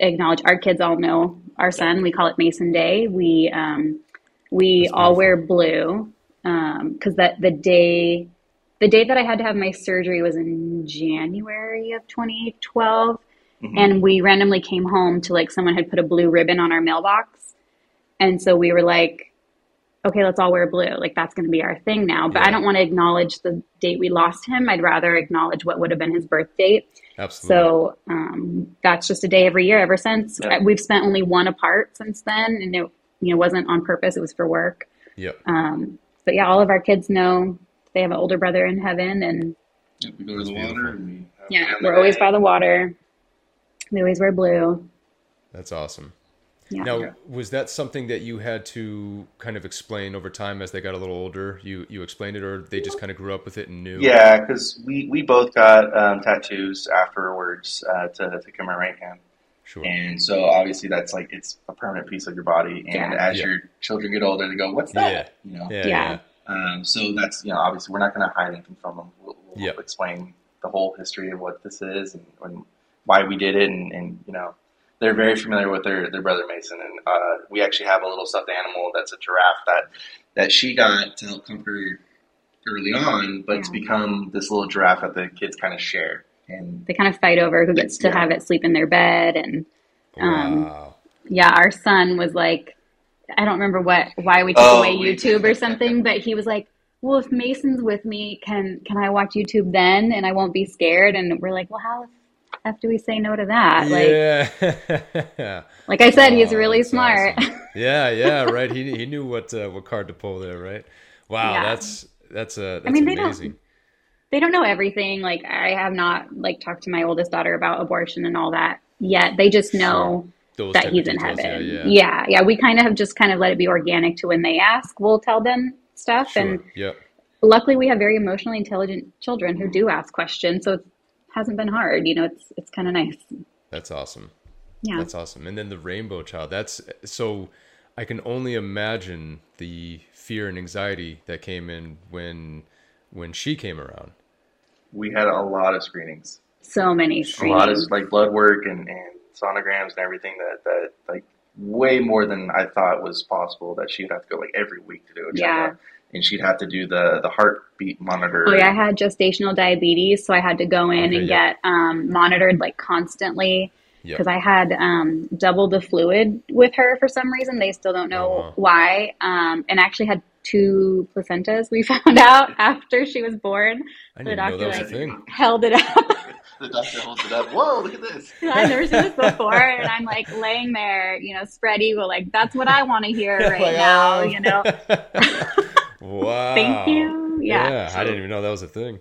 acknowledge our kids all know our son. We call it Mason Day. We um, we That's all wear blue because that the day the day that I had to have my surgery was in January of 2012, Mhm. and we randomly came home to like someone had put a blue ribbon on our mailbox, and so we were like, okay, let's all wear blue. Like that's going to be our thing now. But I don't want to acknowledge the date we lost him. I'd rather acknowledge what would have been his birth date. absolutely. So um, that's just a day every year ever since. Yeah. We've spent only one apart since then, and it you know wasn't on purpose. It was for work. yep. Um, but yeah, all of our kids know they have an older brother in heaven, and Yeah, we go to the water. And we yeah, we're always by the water. We always wear blue. That's awesome. Yeah. Now, was that something that you had to kind of explain over time as they got a little older? You you explained it, or they just kind of grew up with it and knew? Yeah, because we, we both got um, tattoos afterwards uh, to, to commemorate right hand. sure. And so obviously that's like it's a permanent piece of your body. And Yeah. as Yeah. your children get older, they go, "What's that?" Yeah. You know. yeah, Yeah. yeah, Um, so that's you know obviously we're not going to hide anything from them. We'll, we'll Yep. explain the whole history of what this is and, and why we did it, and, and you know they're very familiar with their, their brother Mason, and uh, we actually have a little stuffed animal that's a giraffe that that she got to help comfort early on, but it's become this little giraffe that the kids kind of share. And They kind of fight over who gets to Yeah. have it sleep in their bed, and Um, Wow. yeah, our son was like, I don't remember what why we took Oh, away we- YouTube or something, but he was like, "Well, if Mason's with me, can can I watch YouTube then, and I won't be scared?" And we're like, "Well, how the do we say no to that?" Like, yeah. like I said, he's Oh, really smart. awesome. yeah, yeah, right. He he knew what uh, what card to pull there, right? Wow, Yeah. that's that's uh, that's mean, they don't- amazing. they don't know everything. Like I have not like talked to my oldest daughter about abortion and all that yet. They just know Those that he's in details, heaven. Yeah, Yeah, yeah. yeah, We kind of have just kind of let it be organic to when they ask, we'll tell them stuff. Sure. And yep. luckily we have very emotionally intelligent children who do ask questions, so hasn't been hard. You know, it's it's kind of nice. That's awesome. Yeah. That's awesome. And then the rainbow child. That's so I can only imagine the fear and anxiety that came in when when she came around. We had a lot of screenings, so many screenings. a lot of like blood work and, and sonograms and everything that that like way more than I thought was possible. That she'd have to go like every week to do a Yeah. Checkup, and she'd have to do the the heartbeat monitor. Oh yeah, I had gestational diabetes, so I had to go in Okay, and yeah. get um, monitored like constantly Yep. because I had um, double the fluid with her for some reason. They still don't know wow. why, um, and I actually had two placentas. We found out after she was born. I The doctor that was a like held it up. the doctor holds it up. Whoa, look at this. I've never seen this before, and I'm like laying there, you know, spread eagle, like that's what I want to hear right Like, now, oh. you know. Wow. Thank you. Yeah. I didn't even know that was a thing.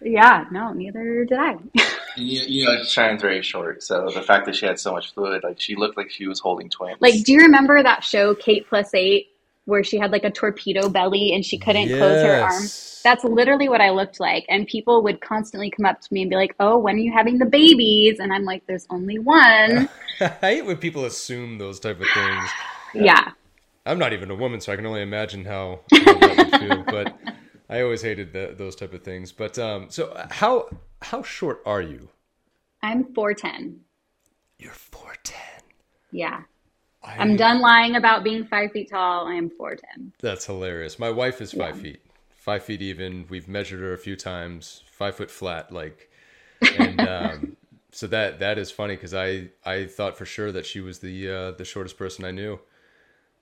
Yeah, no, neither did I. And you, you know, Cheyenne's very short, so the fact that she had so much fluid, like she looked like she was holding twins. Like, do you remember that show Kate Plus Eight, where she had like a torpedo belly and she couldn't close her arms? That's literally what I looked like. And people would constantly come up to me and be like, "Oh, when are you having the babies?" And I'm like, "There's only one." I hate when people assume those type of things. yeah. I'm not even a woman, so I can only imagine how, how that would feel. But I always hated the, those type of things. But um, so how how short are you? I'm 4'10. You're four ten. Yeah. I'm done lying about being five feet tall. I am 4'10. That's hilarious. My wife is five feet, five feet even. We've measured her a few times, five foot flat, like, and um, so that that is funny because I I thought for sure that she was the uh, the shortest person I knew.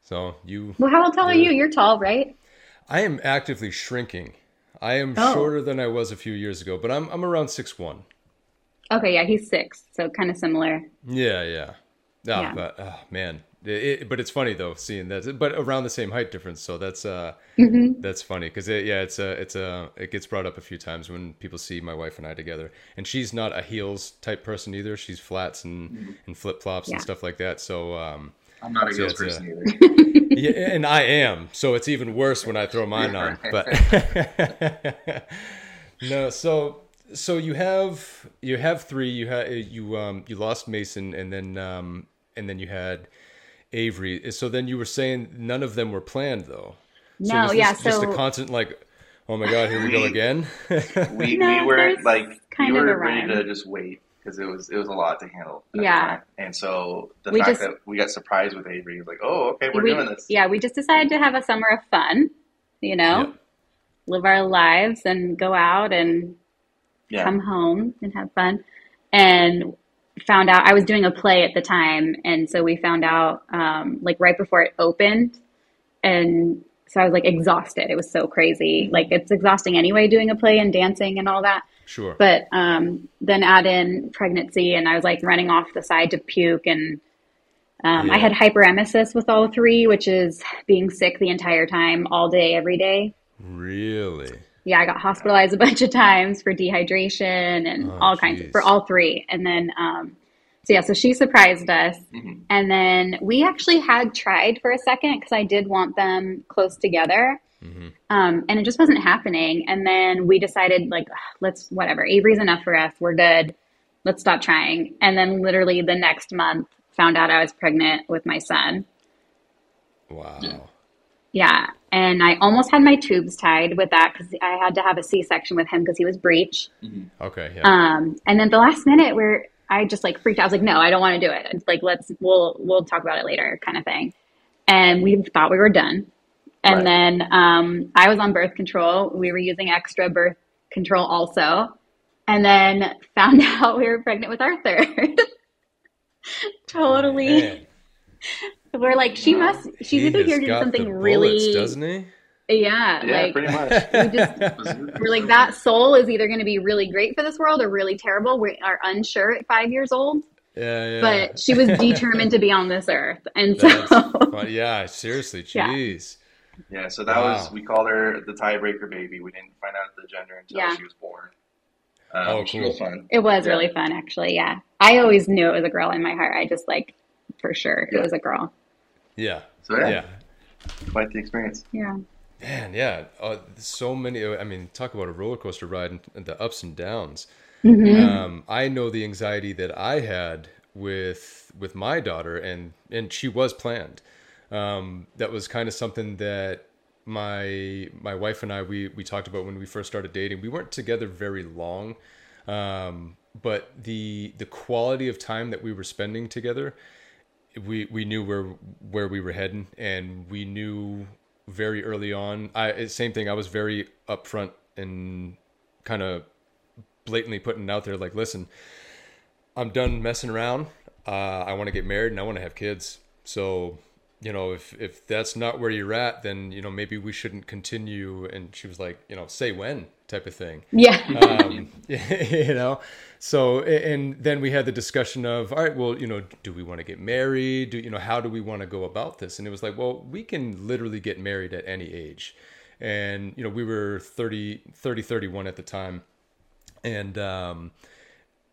So you, Well, how tall are you? You're tall, right? I am actively shrinking. I am Oh. shorter than I was a few years ago, but I'm I'm around six one. Okay, yeah, he's six, so kind of similar. Yeah, yeah. Oh, Yeah. but oh, man, it, it, but it's funny though seeing that, but around the same height difference. So that's uh, Mm-hmm. that's funny because it, yeah, it's a it's a it gets brought up a few times when people see my wife and I together, and she's not a heels type person either. She's flats and and flip flops Yeah. and stuff like that. So um, I'm not a So girls it's, person either. yeah, and I am. So it's even worse when I throw mine on. But no, so so you have you have three. You had you um you lost Mason, and then um and then you had Avery. So then you were saying none of them were planned though. So No, was this yeah, just a constant like, oh my god, here we go again. We, No, we were like kind we of were a ready rhyme. to just wait because it was it was a lot to handle. Yeah. time. and so the We fact just- that we got surprised with Avery, was like, oh, okay, we're we, doing this. Yeah, we just decided to have a summer of fun, you know, live our lives and go out and Yeah. come home and have fun. And found out I was doing a play at the time, and so we found out um, like right before it opened, and so I was like exhausted. It was so crazy. Like it's exhausting anyway doing a play and dancing and all that. Sure. But um, then add in pregnancy, and I was like running off the side to puke, and um, I had hyperemesis with all three, which is being sick the entire time, all day, every day. really? Yeah, I got hospitalized a bunch of times for dehydration and Oh, all kinds geez. for all three. And then, um, so yeah, so she surprised us. Mhm. And then we actually had tried for a second because I did want them close together. Mm-hmm. Um, and it just wasn't happening. And then we decided, like, let's, whatever, Avery's enough for us. We're good. Let's stop trying. And then literally the next month, found out I was pregnant with my son. Wow. Yeah. And I almost had my tubes tied with that because I had to have a C section with him because he was breech. Okay. Yeah. Um, and then the last minute where I just like freaked out, I was like, no, I don't want to do it. It's like, let's, we'll, we'll talk about it later kind of thing. And we thought we were done. And Right. then, um, I was on birth control. We were using extra birth control also. And then found out we were pregnant with our third. totally. Man, We're like, she must, she's he either here to do something bullets, really, doesn't he? yeah, Yeah, like, pretty much. we just, we're like that soul is either going to be really great for this world or really terrible. We are unsure at five years old, Yeah, yeah. but she was determined to be on this earth, and That's so fun. Yeah, seriously, jeez. Yeah, so that Wow. was we called her the tiebreaker baby. We didn't find out the gender until Yeah. she was born. Um, Oh, which was fun. it was Yeah. really fun, actually. Yeah, I always knew it was a girl in my heart. I just like for sure it was a girl. Yeah. So yeah, Yeah. quite the experience. Yeah, Man, yeah, uh, so many. I mean, talk about a roller coaster ride and the ups and downs. Mm-hmm. Um, I know the anxiety that I had with with my daughter, and and she was planned. Um, that was kind of something that my my wife and I we we talked about when we first started dating. We weren't together very long, um, but the the quality of time that we were spending together, we we knew where where we were heading, and we knew very early on. I same thing. I was very upfront and kind of blatantly putting out there, like, listen, I'm done messing around. Uh, I want to get married and I want to have kids. So, you know, if if that's not where you're at, then you know maybe we shouldn't continue. And she was like, you know, say when type of thing. Yeah. um, you know, so and then we had the discussion of, all right, well, you know, do we want to get married? Do you know how do we want to go about this? And it was like, well, we can literally get married at any age. And you know, we were 30, 30 31 at the time and um,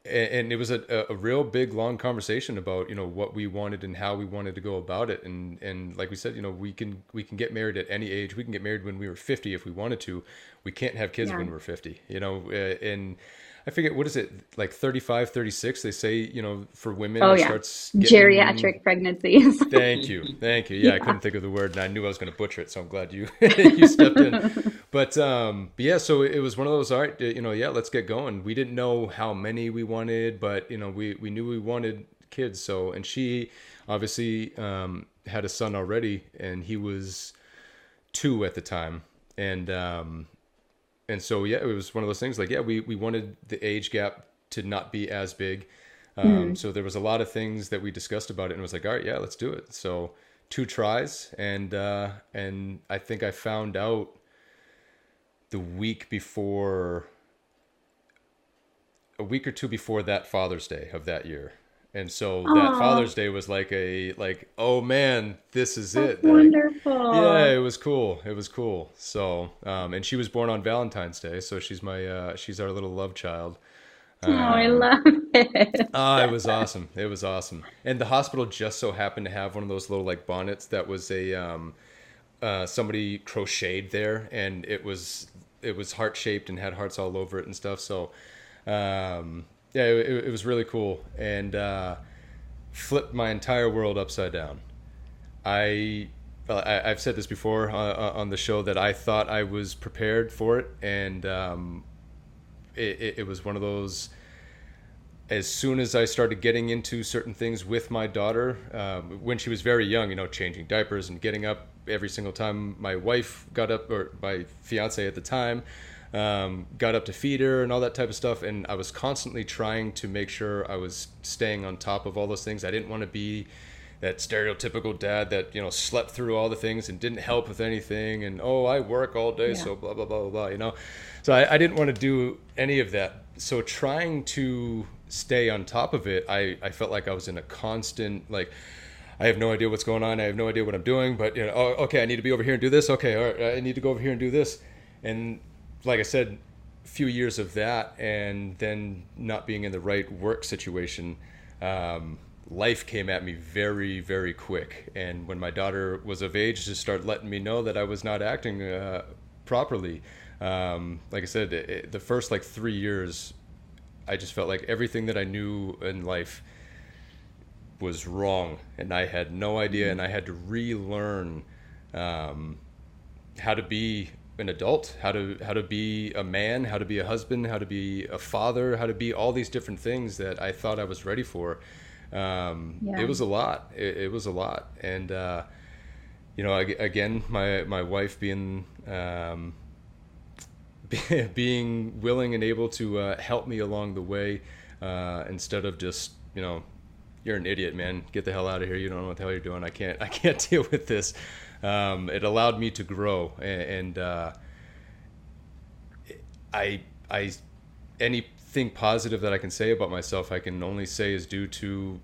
and it was a, a real big long conversation about you know what we wanted and how we wanted to go about it. And and like we said you know we can we can get married at any age. We can get married when we were 50 if we wanted to. We can't have kids Yeah. when we're 50 you know uh, and I forget what is it like 35 36 they say you know for women Oh it yeah. starts getting- Geriatric pregnancies. Thank you, thank you. Yeah, I couldn't think of the word, and I knew I was going to butcher it, so I'm glad you you stepped in. But um, but yeah, so it was one of those. All right, you know, yeah, let's get going. We didn't know how many we wanted, but you know, we we knew we wanted kids. So and she obviously um, had a son already, and he was two at the time, and um, and so yeah, it was one of those things. Like yeah, we we wanted the age gap to not be as big. Um, So there was a lot of things that we discussed about it, and it was like, all right, yeah, let's do it. So two tries, and uh, and I think I found out the week before, a week or two before that Father's Day of that year, and so that Father's Day was like a like, oh man, this is it. Like, yeah, it was cool. It was cool. So, um, and she was born on Valentine's Day, so she's my uh, she's our little love child. Oh, I Um, love it. Ah, it was awesome. It was awesome. And the hospital just so happened to have one of those little like bonnets that was a um, uh, somebody crocheted there, and it was it was heart shaped and had hearts all over it and stuff. So, um, yeah, it, it was really cool and uh, flipped my entire world upside down. I, I I've said this before uh, on the show that I thought I was prepared for it, and um, it, it, it was one of those as soon as I started getting into certain things with my daughter, um, when she was very young, you know, changing diapers and getting up every single time my wife got up, or my fiance at the time, um, got up to feed her and all that type of stuff. And I was constantly trying to make sure I was staying on top of all those things. I didn't want to be that stereotypical dad that, you know, slept through all the things and didn't help with anything. And, oh, I work all day, Yeah. so blah, blah, blah, blah, blah, you know. So I, I didn't want to do any of that. So trying to stay on top of it, I, I felt like I was in a constant like I have no idea what's going on. I have no idea what I'm doing, but you know, oh, okay, I need to be over here and do this. Okay, all right, I need to go over here and do this. And like I said, a few years of that, and then not being in the right work situation, um, life came at me very, very quick. And when my daughter was of age to start letting me know that I was not acting uh, properly, um, like I said, it, the first like three years, I just felt like everything that I knew in life was wrong, and I had no idea, and I had to relearn um, how to be an adult, how to how to be a man, how to be a husband, how to be a father, how to be all these different things that I thought I was ready for. Um, Yeah. It was a lot. It, it was a lot, and uh, you know, ag- again, my my wife being um, being willing and able to uh, help me along the way uh, instead of just you know you're an idiot man. Get the hell out of here. You don't know what the hell you're doing. I can't i can't deal with this. Um, it allowed me to grow. And, and uh, i i anything positive that i can say about myself i can only say is due to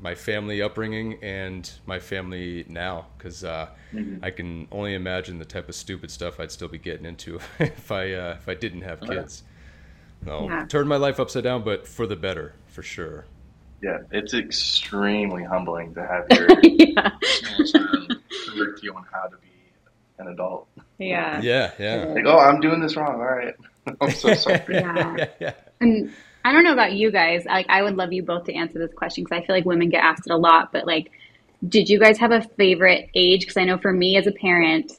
my family upbringing and my family now because uh, I can only imagine the type of stupid stuff I'd still be getting into if I uh, if I didn't have yeah. kids. No, Yeah. turned my life upside down, but for the better, for sure. Yeah, it's extremely humbling to have your yeah. small child correct you on how to be an adult. Yeah. Yeah, yeah. Like, oh, I'm doing this wrong. All right. I'm so sorry. Yeah. yeah, yeah. And I don't know about you guys. Like, I would love you both to answer this question because I feel like women get asked it a lot. But like, did you guys have a favorite age? Because I know for me as a parent,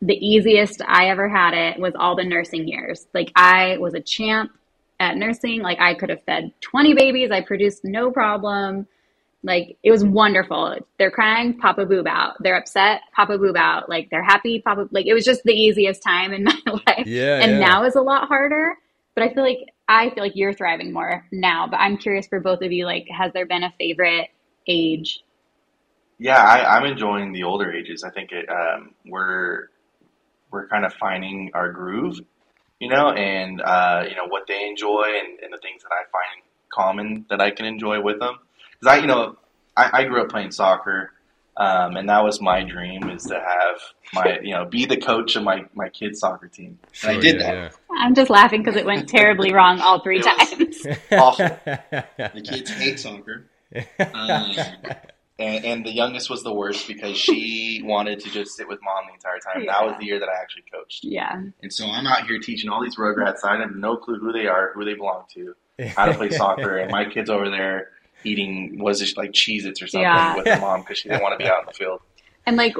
the easiest I ever had it was all the nursing years. Like, I was a champ at nursing. Like, I could have fed 20 babies. I produced no problem. Like, it was wonderful. They're crying, Papa Boob out. They're upset, Papa Boob out. Like, they're happy, Papa. Like, it was just the easiest time in my life. Yeah, and yeah. now is a lot harder. But I feel like I feel like you're thriving more now. But I'm curious for both of you. Like, has there been a favorite age? Yeah, I, I'm enjoying the older ages. I think it, um, we're we're kind of finding our groove, you know, and uh, you know what they enjoy and, and the things that I find common that I can enjoy with them. Because I, you know, I, I grew up playing soccer, um, and that was my dream is to have my, you know, be the coach of my my kids' soccer team. and I did yeah, that. I'm just laughing because it went terribly wrong all three It times. Awful. The kids hate soccer. Um, and, and the youngest was the worst because she wanted to just sit with mom the entire time. That was the year that I actually coached. Yeah. And so I'm out here teaching all these Rugrats. I have no clue who they are, who they belong to, how to play soccer. And my kid's over there eating, was it like Cheez Its or something Yeah. with her mom because she didn't want to be out in the field. And like,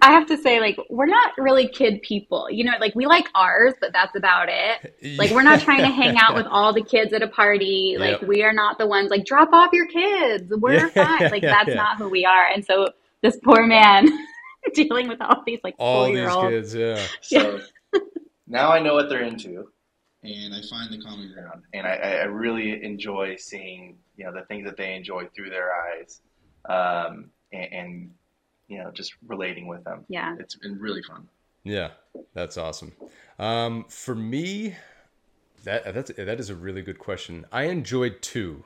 I have to say, like, we're not really kid people. You know, like we like ours, but that's about it. Like, we're not trying to hang out with all the kids at a party. Like, Yep. we are not the ones like drop off your kids. We're Yeah, fine. Like, that's yeah. not who we are. And so this poor man dealing with all these like All four these year olds. kids, yeah. So now I know what they're into, and I find the common ground, and I, I really enjoy seeing you know the things that they enjoy through their eyes, um, and, and you know just relating with them. Yeah. It's been really fun. Yeah, that's awesome. Um, for me, that that's that is a really good question. I enjoyed two.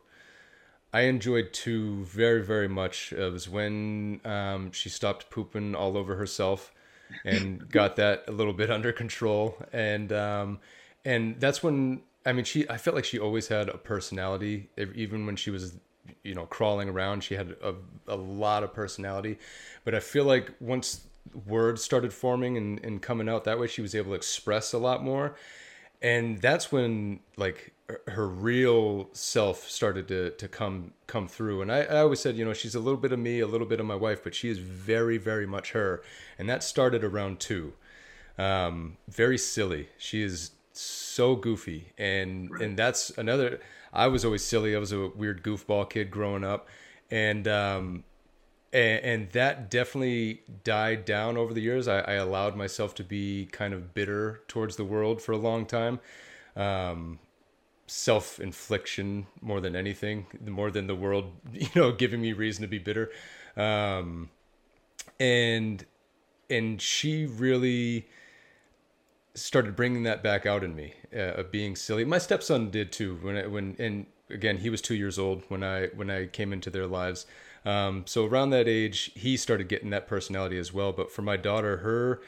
I enjoyed two very very much. It was when um, she stopped pooping all over herself and got that a little bit under control, and um, and that's when I mean she. I felt like she always had a personality, even when she was you know crawling around. She had a, a lot of personality, but I feel like once words started forming and, and coming out that way, she was able to express a lot more. And that's when like her- her real self started to, to come come through. And I, I always said you know she's a little bit of me a little bit of my wife but she is very very much her. And that started around two. Um, very silly. She is so goofy and and that's another i was always silly i was a weird goofball kid growing up and um and, and that definitely died down over the years. I, I allowed myself to be kind of bitter towards the world for a long time. Um, Self infliction more than anything, more than the world, you know, giving me reason to be bitter. Um, and and she really started bringing that back out in me uh, of being silly. My stepson did too. When I, when and again he was two years old when I when I came into their lives. Um, so around that age, he started getting that personality as well. But for my daughter, her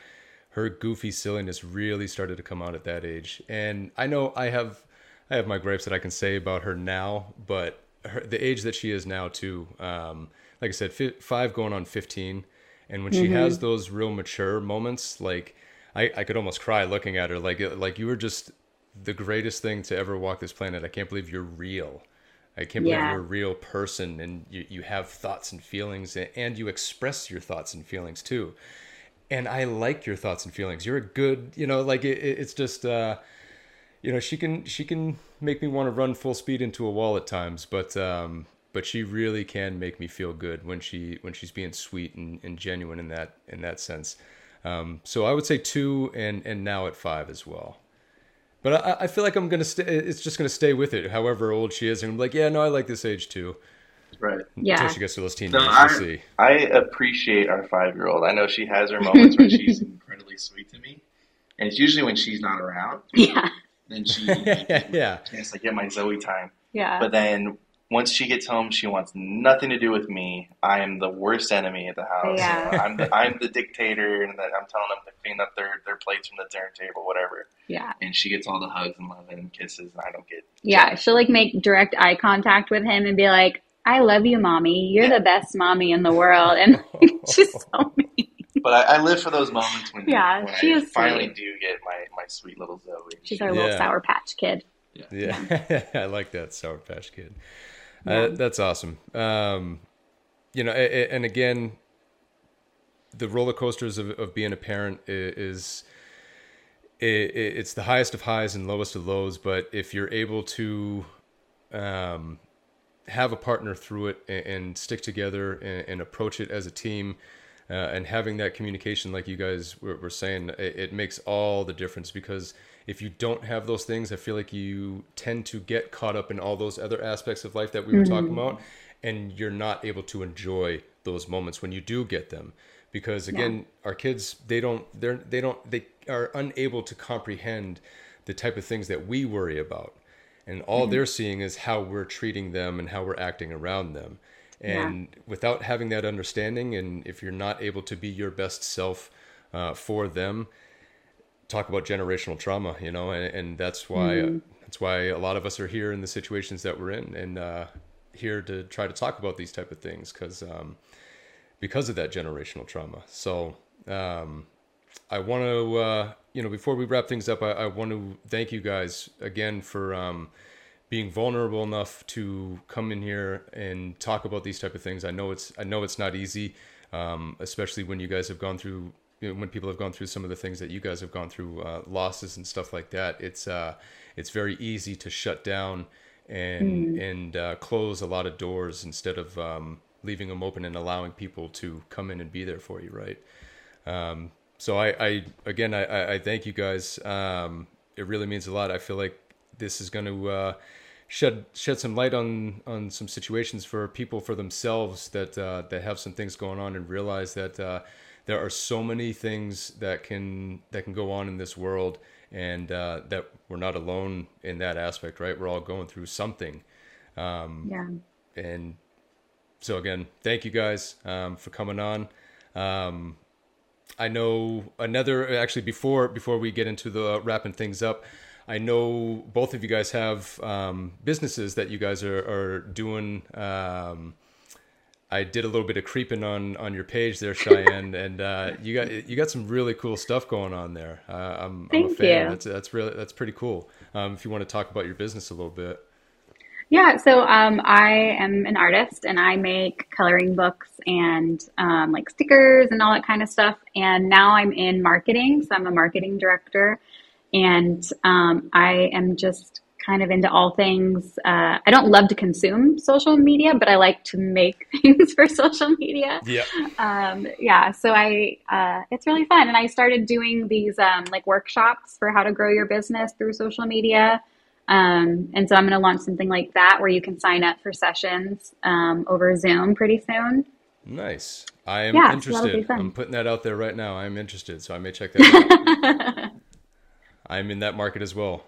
her goofy silliness really started to come out at that age. And I know I have I have my gripes that I can say about her now, but her, the age that she is now too. Um, like I said, fi- five going on fifteen, and when she has those real mature moments, like I, I could almost cry looking at her. Like like you were just the greatest thing to ever walk this planet. I can't believe you're real. I can't believe you're a real person and you, you have thoughts and feelings and, and you express your thoughts and feelings too. And I like your thoughts and feelings. You're a good, you know, like it, it- it's just, uh, you know, she can she can make me want to run full speed into a wall at times, but um, but she really can make me feel good when she when she's being sweet and, and genuine in that in that sense. Um, so I would say two and and now at five as well. But I, I feel like I'm gonna stay. It's just gonna stay with it, however old she is. And I'm like, yeah, no, I like this age too. Right. Yeah. Until she gets to those So teenagers, we'll I, see. I appreciate our five year old. I know she has her moments where she's incredibly sweet to me. And it's usually when she's not around. Yeah. Then she, yeah, yes, I get my Zoe time. Yeah. But then once she gets home, she wants nothing to do with me. I am the worst enemy at the house. Yeah. You know, I'm the I'm the dictator, and that I'm telling them to clean up their, their plates from the dinner table, whatever. yeah. And she gets all the hugs and love and kisses, and I don't get. Yeah. She'll like make direct eye contact with him and be like, I love you, mommy. You're the best mommy in the world. And she's so mean. but I, I, live for those moments when, yeah, when she I is finally sweet. do get my, my sweet little Zoe. She's our little sour patch kid. Yeah, I like that Sour Patch Kid. Yeah. Uh, that's awesome. Um, you know, and again, the roller coasters of, of being a parent is it's the highest of highs and lowest of lows. But if you're able to um, have a partner through it and, stick together and, approach it as a team. Uh, and having that communication, like you guys were, saying, it makes all the difference because if you don't have those things, I feel like you tend to get caught up in all those other aspects of life that we were talking about, and you're not able to enjoy those moments when you do get them. Because again, our kids they don't they're they don't they are unable to comprehend the type of things that we worry about. And all they're seeing is how we're treating them and how we're acting around them. And without having that understanding and if you're not able to be your best self uh, for them talk about generational trauma you know and, and that's why that's why a lot of us are here in the situations that we're in and uh, here to try to talk about these type of things because um, because of that generational trauma so um, I want to, uh, you know, before we wrap things up, I, I want to thank you guys again for um, being vulnerable enough to come in here and talk about these type of things. I know it's, I know it's not easy, um, especially when you guys have gone through, you know, when people have gone through some of the things that you guys have gone through, uh, losses and stuff like that. It's, uh, it's very easy to shut down and and uh, close a lot of doors instead of um, leaving them open and allowing people to come in and be there for you, right? Um, so I, I again I, I- I thank you guys. Um, it really means a lot. I feel like this is going to uh, shed shed some light on on some situations for people for themselves that uh, that have some things going on and realize that uh, there are so many things that can that can go on in this world and uh, that we're not alone in that aspect. Right? We're all going through something. Um, Yeah. And so again, thank you guys um, for coming on. Um, I know another actually before before we get into the wrapping things up. I know both of you guys have um, businesses that you guys are, are doing. Um, I did a little bit of creeping on on your page there, Cheyenne, and uh, you got you got some really cool stuff going on there. Uh, I'm, I'm a fan. you. That's that's really that's pretty cool. Um, if you want to talk about your business a little bit. Yeah, so um, I am an artist and I make coloring books and um, like stickers and all that kind of stuff. And now I'm in marketing, so I'm a marketing director. And um, I am just kind of into all things. Uh, I don't love to consume social media, but I like to make things for social media. Yeah. Um, yeah, so I uh, it's really fun, and I started doing these um, like workshops for how to grow your business through social media. Um, and so I'm going to launch something like that where you can sign up for sessions um, over Zoom pretty soon. Nice. I am Yeah, so interested. fun. I'm putting that out there right now. I'm interested, so I may check that out. I'm in that market as well.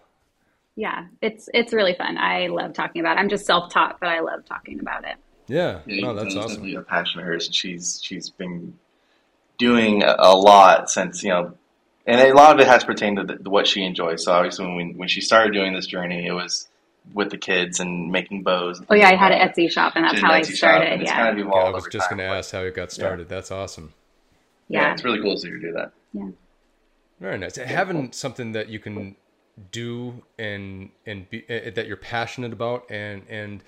Yeah, it's it's really fun. I love talking about it. I'm just self-taught, but I love talking about it. Yeah. Yeah, No, that's it's awesome. definitely a passion of hers, and she's she's been doing a, a lot since you know, and a lot of it has pertained to the, what she enjoys. So obviously, when when she started doing this journey, it was with the kids and making bows. and Oh yeah, I had like an. Etsy shop, and that's how I Etsy shop, started. and it's Yeah, kind of Yeah, evolved I was just going to ask how it got started. That's awesome. Yeah, yeah, it's really cool to see her do that. yeah. Very nice. Having something that you can do and and be, uh, that you're passionate about and and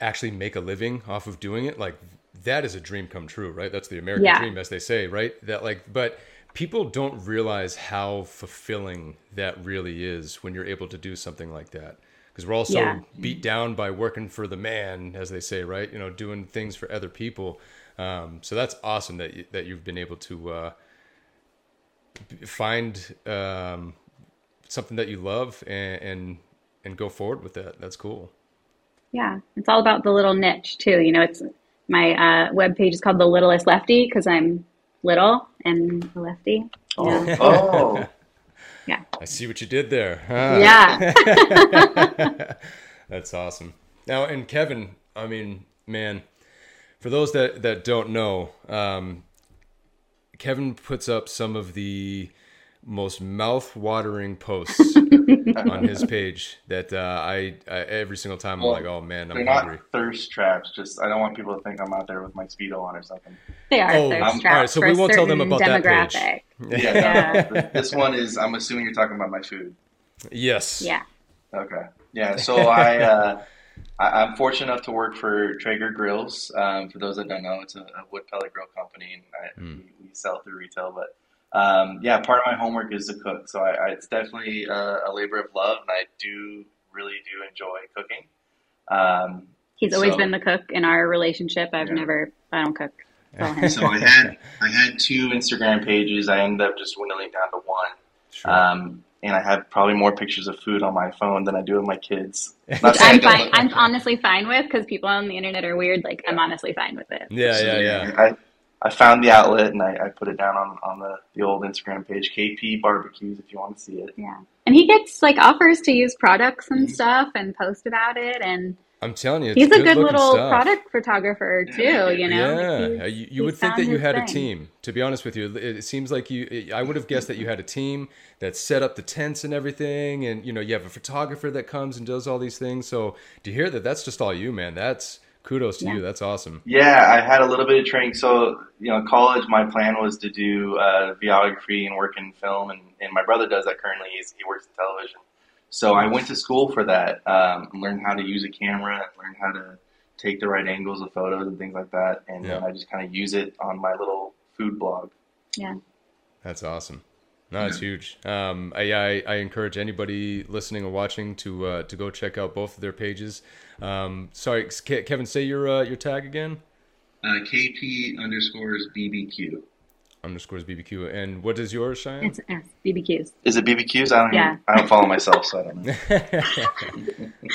actually make a living off of doing it, like that is a dream come true, right? That's the American Yeah. dream, as they say, right? That like, but people don't realize how fulfilling that really is when you're able to do something like that. Because we're all so Yeah. beat down by working for the man, as they say, right? You know, doing things for other people. Um, so that's awesome that you, that you've been able to uh, find um, something that you love and, and and go forward with that. That's cool. Yeah, it's all about the little niche too. You know, it's my uh, web page is called The Littlest Lefty because I'm little and a lefty. Yeah. Oh, Yeah. I see what you did there. Huh? Yeah. That's awesome. Now, and Kevin, I mean, man, for those that that don't know, um, Kevin puts up some of the most mouth-watering posts on his page that uh, I, I every single time I'm like, oh man, I'm They're I'm not hungry. thirst traps. Just I don't want people to think I'm out there with my speedo on or something. They are Oh, thirst um, traps all right, so for we won't tell them certain about that page. demographic. Yeah. Yeah. no, this one is. I'm assuming you're talking about my food. Yes. Yeah. Okay. Yeah. So I, uh, I I'm fortunate enough to work for Traeger Grills. Um, for those that don't know, it's a, a wood pellet grill company, and I, Hmm. we, we sell through retail. But um, yeah, part of my homework is to cook. So I, I, it's definitely a, a labor of love, and I do really do enjoy cooking. Um, He's always So- been the cook in our relationship. I've Yeah. never, I don't cook. It's all him. so I had I had two Instagram pages. I ended up just dwindling down to one. Sure. Um, and I have probably more pictures of food on my phone than I do of my kids. Which I I'm fine. I'm honestly fine with because people on the internet are weird. Like I'm honestly fine with it. yeah, So, yeah, yeah. I, I found the outlet and I, I put it down on, on the, the old Instagram page, KP Barbecues, if you want to see it. Yeah, and he gets like offers to use products and Mm-hmm. stuff and post about it. And I'm telling you, it's he's a good good-looking little stuff. product photographer too. You know, Yeah, He's- Uh, you, you would think that you his had a team. To be honest with you, it it seems like you. I would have guessed that you had a team that set up the tents and everything, and you know you have a photographer that comes and does all these things. So to hear that, that's just all you, man. That's kudos to Yeah. you. That's awesome. Yeah, I had a little bit of training. So, you know, college, my plan was to do uh, videography and work in film, and, and my brother does that currently. He's, he works in television. So I went to school for that, um, and learned how to use a camera, and learned how to take the right angles of photos and things like that. And Yeah. I just kind of use it on my little food blog. Yeah, That's awesome. No, it's huge. Um, I, I I encourage anybody listening or watching to uh, to go check out both of their pages. Um, sorry, Ke- Kevin, say your uh, your tag again. Uh, KP underscores BBQ. Underscores BBQ. And what is yours, Cheyenne? it's S BBQs. Is it BBQs? I don't. Yeah. Even, I don't follow myself, so I don't know.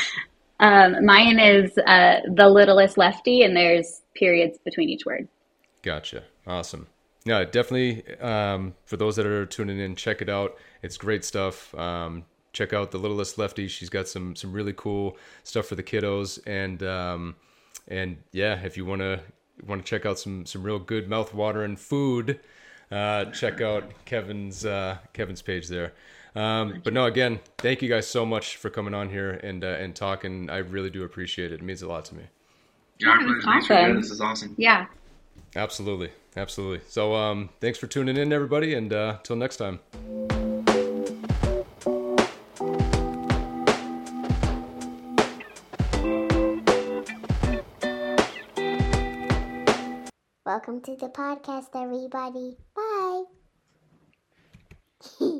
Um, mine is uh, the littlest lefty, and there's periods between each word. Gotcha. Awesome. Yeah, definitely. Um, for those that are tuning in, check it out. It's great stuff. Um, check out the Littlest Lefty. She's got some some really cool stuff for the kiddos, and um, and yeah, if you want to want to check out some some real good mouth watering food, uh, check out Kevin's uh, Kevin's page there. Um, but no, again, thank you guys so much for coming on here and uh, and talking. I really do appreciate it. It means a lot to me. Yeah, our Yeah, pleasure. for awesome. this. This is awesome. Yeah. Absolutely, absolutely. So, um, thanks for tuning in, everybody, and uh, till next time. Welcome to the podcast, everybody. Bye.